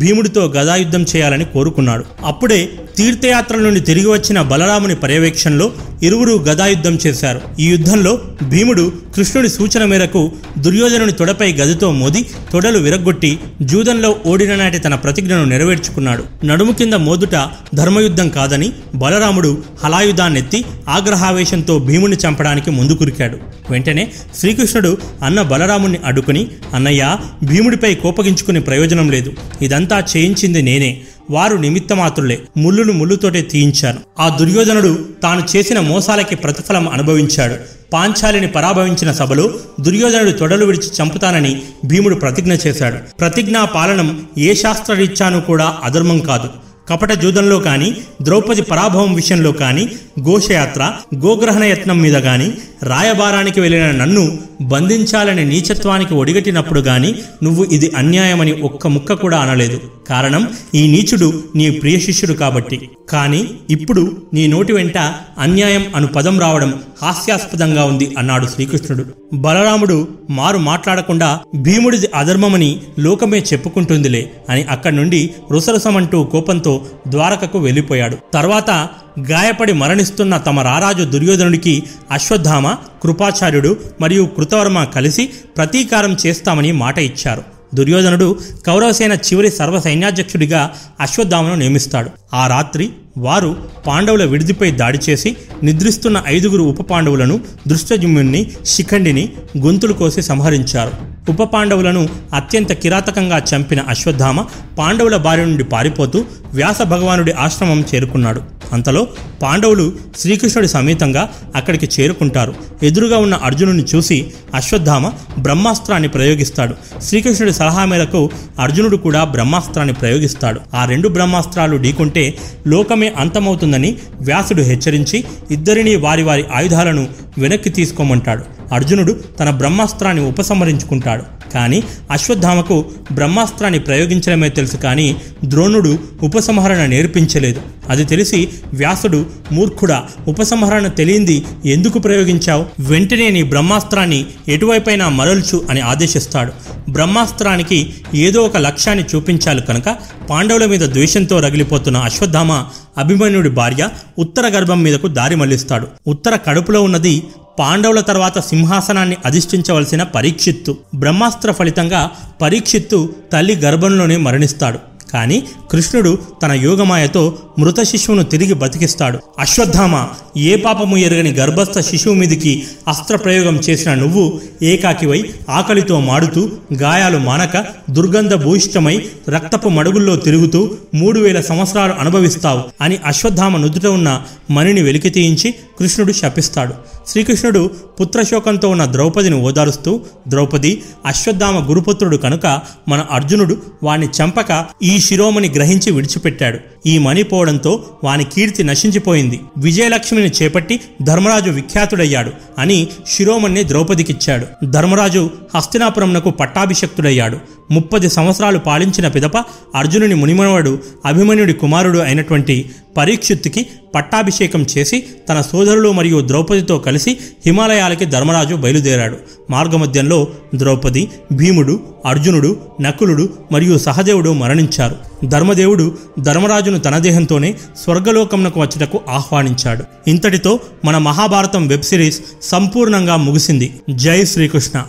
S1: భీముడితో గదాయుద్ధం చేయాలని కోరుకున్నాడు అప్పుడే తీర్థయాత్ర నుండి తిరిగి వచ్చిన బలరాముని పర్యవేక్షణలో ఇరువురు గదాయుద్ధం చేశారు ఈ యుద్ధంలో భీముడు కృష్ణుడి సూచన మేరకు దుర్యోధనుని తొడపై గదితో మోది తొడలు విరగ్గొట్టి జూదంలో ఓడిన నాటి తన ప్రతిజ్ఞను నెరవేర్చుకున్నాడు నడుము కింద మోదుట ధర్మయుద్ధం కాదని బలరాముడు హలాయుధాన్నెత్తి ఆగ్రహావేశంతో భీముని చంపడానికి ముందుకురికాడు వెంటనే శ్రీకృష్ణుడు అన్న బలరాముణ్ణి అడ్డుకుని అన్నయ్య భీముడిపై కోపగించుకునే ప్రయోజనం లేదు ఇదంతా చేయించింది నేనే వారు నిమిత్త మాత్రులే ముళ్ళును ముళ్ళుతోటే తీయించాను ఆ దుర్యోధనుడు తాను చేసిన మోసాలకి ప్రతిఫలం అనుభవించాడు పాంచాలిని పరాభవించిన సభలో దుర్యోధనుడు తొడలు విడిచి చంపుతానని భీముడు ప్రతిజ్ఞ చేశాడు ప్రతిజ్ఞా పాలనం ఏ శాస్త్రరీత్యాను కూడా అధర్మం కాదు కపట జూదంలో కానీ ద్రౌపది పరాభవం విషయంలో కానీ ఘోషయాత్ర గోగ్రహణ యత్నం మీద కానీ రాయబారానికి వెళ్ళిన నన్ను బంధించాలని నీచత్వానికి ఒడిగట్టినప్పుడు కానీ నువ్వు ఇది అన్యాయమని ఒక్క ముక్క కూడా అనలేదు కారణం ఈ నీచుడు నీ ప్రియ శిష్యుడు కాబట్టి కానీ ఇప్పుడు నీ నోటి వెంట అన్యాయం అను పదం రావడం హాస్యాస్పదంగా ఉంది అన్నాడు శ్రీకృష్ణుడు బలరాముడు మారు మాట్లాడకుండా భీముడిది అధర్మమని లోకమే చెప్పుకుంటుందిలే అని అక్కడి నుండి రుసరసమంటూ కోపంతో ద్వారకకు వెళ్ళిపోయాడు తర్వాత గాయపడి మరణిస్తున్న తమ రారాజు దుర్యోధనుడికి అశ్వత్థామ కృపాచార్యుడు మరియు కృతవర్మ కలిసి ప్రతీకారం చేస్తామని మాట ఇచ్చారు దుర్యోధనుడు కౌరవసేన చివరి సర్వ సైన్యాధ్యక్షుడిగా అశ్వత్థామను నియమిస్తాడు ఆ రాత్రి వారు పాండవుల విడిదిపై దాడి చేసి నిద్రిస్తున్న ఐదుగురు ఉప పాండవులను దృష్టజుమ్యుణ్ణి శిఖండిని గొంతులు కోసి సంహరించారు ఉప పాండవులను అత్యంత కిరాతకంగా చంపిన అశ్వత్థామ పాండవుల బారి నుండి పారిపోతూ వ్యాస భగవానుడి ఆశ్రమం చేరుకున్నాడు అంతలో పాండవులు శ్రీకృష్ణుడి సమేతంగా అక్కడికి చేరుకుంటారు ఎదురుగా ఉన్న అర్జునుని చూసి అశ్వత్థామ బ్రహ్మాస్త్రాన్ని ప్రయోగిస్తాడు శ్రీకృష్ణుడి సలహా మేరకు అర్జునుడు కూడా బ్రహ్మాస్త్రాన్ని ప్రయోగిస్తాడు ఆ రెండు బ్రహ్మాస్త్రాలు ఢీకొంటే లోకం లోకమే అంతమవుతుందని వ్యాసుడు హెచ్చరించి ఇద్దరినీ వారి వారి ఆయుధాలను వెనక్కి తీసుకోమంటాడు అర్జునుడు తన బ్రహ్మాస్త్రాన్ని ఉపసంహరించుకుంటాడు కానీ అశ్వత్థామకు బ్రహ్మాస్త్రాన్ని ప్రయోగించడమే తెలుసు కానీ ద్రోణుడు ఉపసంహరణ నేర్పించలేదు అది తెలిసి వ్యాసుడు మూర్ఖుడా ఉపసంహరణ తెలియంది ఎందుకు ప్రయోగించావు వెంటనే నీ బ్రహ్మాస్త్రాన్ని ఎటువైపైనా మరల్చు అని ఆదేశిస్తాడు బ్రహ్మాస్త్రానికి ఏదో ఒక లక్ష్యాన్ని చూపించాలి కనుక పాండవుల మీద ద్వేషంతో రగిలిపోతున్న అశ్వత్థామ అభిమన్యుడి భార్య ఉత్తర గర్భం మీదకు దారి మళ్లిస్తాడు ఉత్తర కడుపులో ఉన్నది పాండవుల తర్వాత సింహాసనాన్ని అధిష్ఠించవలసిన పరీక్షిత్తు బ్రహ్మాస్త్ర ఫలితంగా పరీక్షిత్తు తల్లి గర్భంలోనే మరణిస్తాడు కానీ కృష్ణుడు తన యోగమాయతో మృత శిశువును తిరిగి బతికిస్తాడు అశ్వత్థామ ఏ పాపము ఎరగని గర్భస్థ శిశువు మీదికి అస్త్రప్రయోగం చేసిన నువ్వు ఏకాకివై ఆకలితో మాడుతూ గాయాలు మానక దుర్గంధ భూయిష్టమై రక్తపు మడుగుల్లో తిరుగుతూ మూడు వేల సంవత్సరాలు అనుభవిస్తావు అని అశ్వత్థామ నుదుట ఉన్న మణిని వెలికితీయించి కృష్ణుడు శపిస్తాడు శ్రీకృష్ణుడు పుత్రశోకంతో ఉన్న ద్రౌపదిని ఓదారుస్తూ ద్రౌపది అశ్వత్థామ గురుపుత్రుడు కనుక మన అర్జునుడు వాణ్ణి చంపక ఈ శిరోమణి గ్రహించి విడిచిపెట్టాడు ఈ మణిపోవడంతో వాని కీర్తి నశించిపోయింది విజయలక్ష్మిని చేపట్టి ధర్మరాజు విఖ్యాతుడయ్యాడు అని శిరోమణ్ణి ద్రౌపదికిచ్చాడు ధర్మరాజు హస్తినాపురంనకు పట్టాభిషక్తుడయ్యాడు ముప్పది సంవత్సరాలు పాలించిన పిదప అర్జునుని మునిమనవడు అభిమన్యుడి కుమారుడు అయినటువంటి పరీక్షిత్తుకి పట్టాభిషేకం చేసి తన సోదరులు మరియు ద్రౌపదితో కలిసి హిమాలయాలకి ధర్మరాజు బయలుదేరాడు మార్గమధ్యంలో ద్రౌపది భీముడు అర్జునుడు నకులుడు మరియు సహదేవుడు మరణించారు ధర్మదేవుడు ధర్మరాజును తన దేహంతోనే స్వర్గలోకంకు వచ్చటకు ఆహ్వానించాడు ఇంతటితో మన మహాభారతం వెబ్ సిరీస్ సంపూర్ణంగా ముగిసింది జై శ్రీకృష్ణ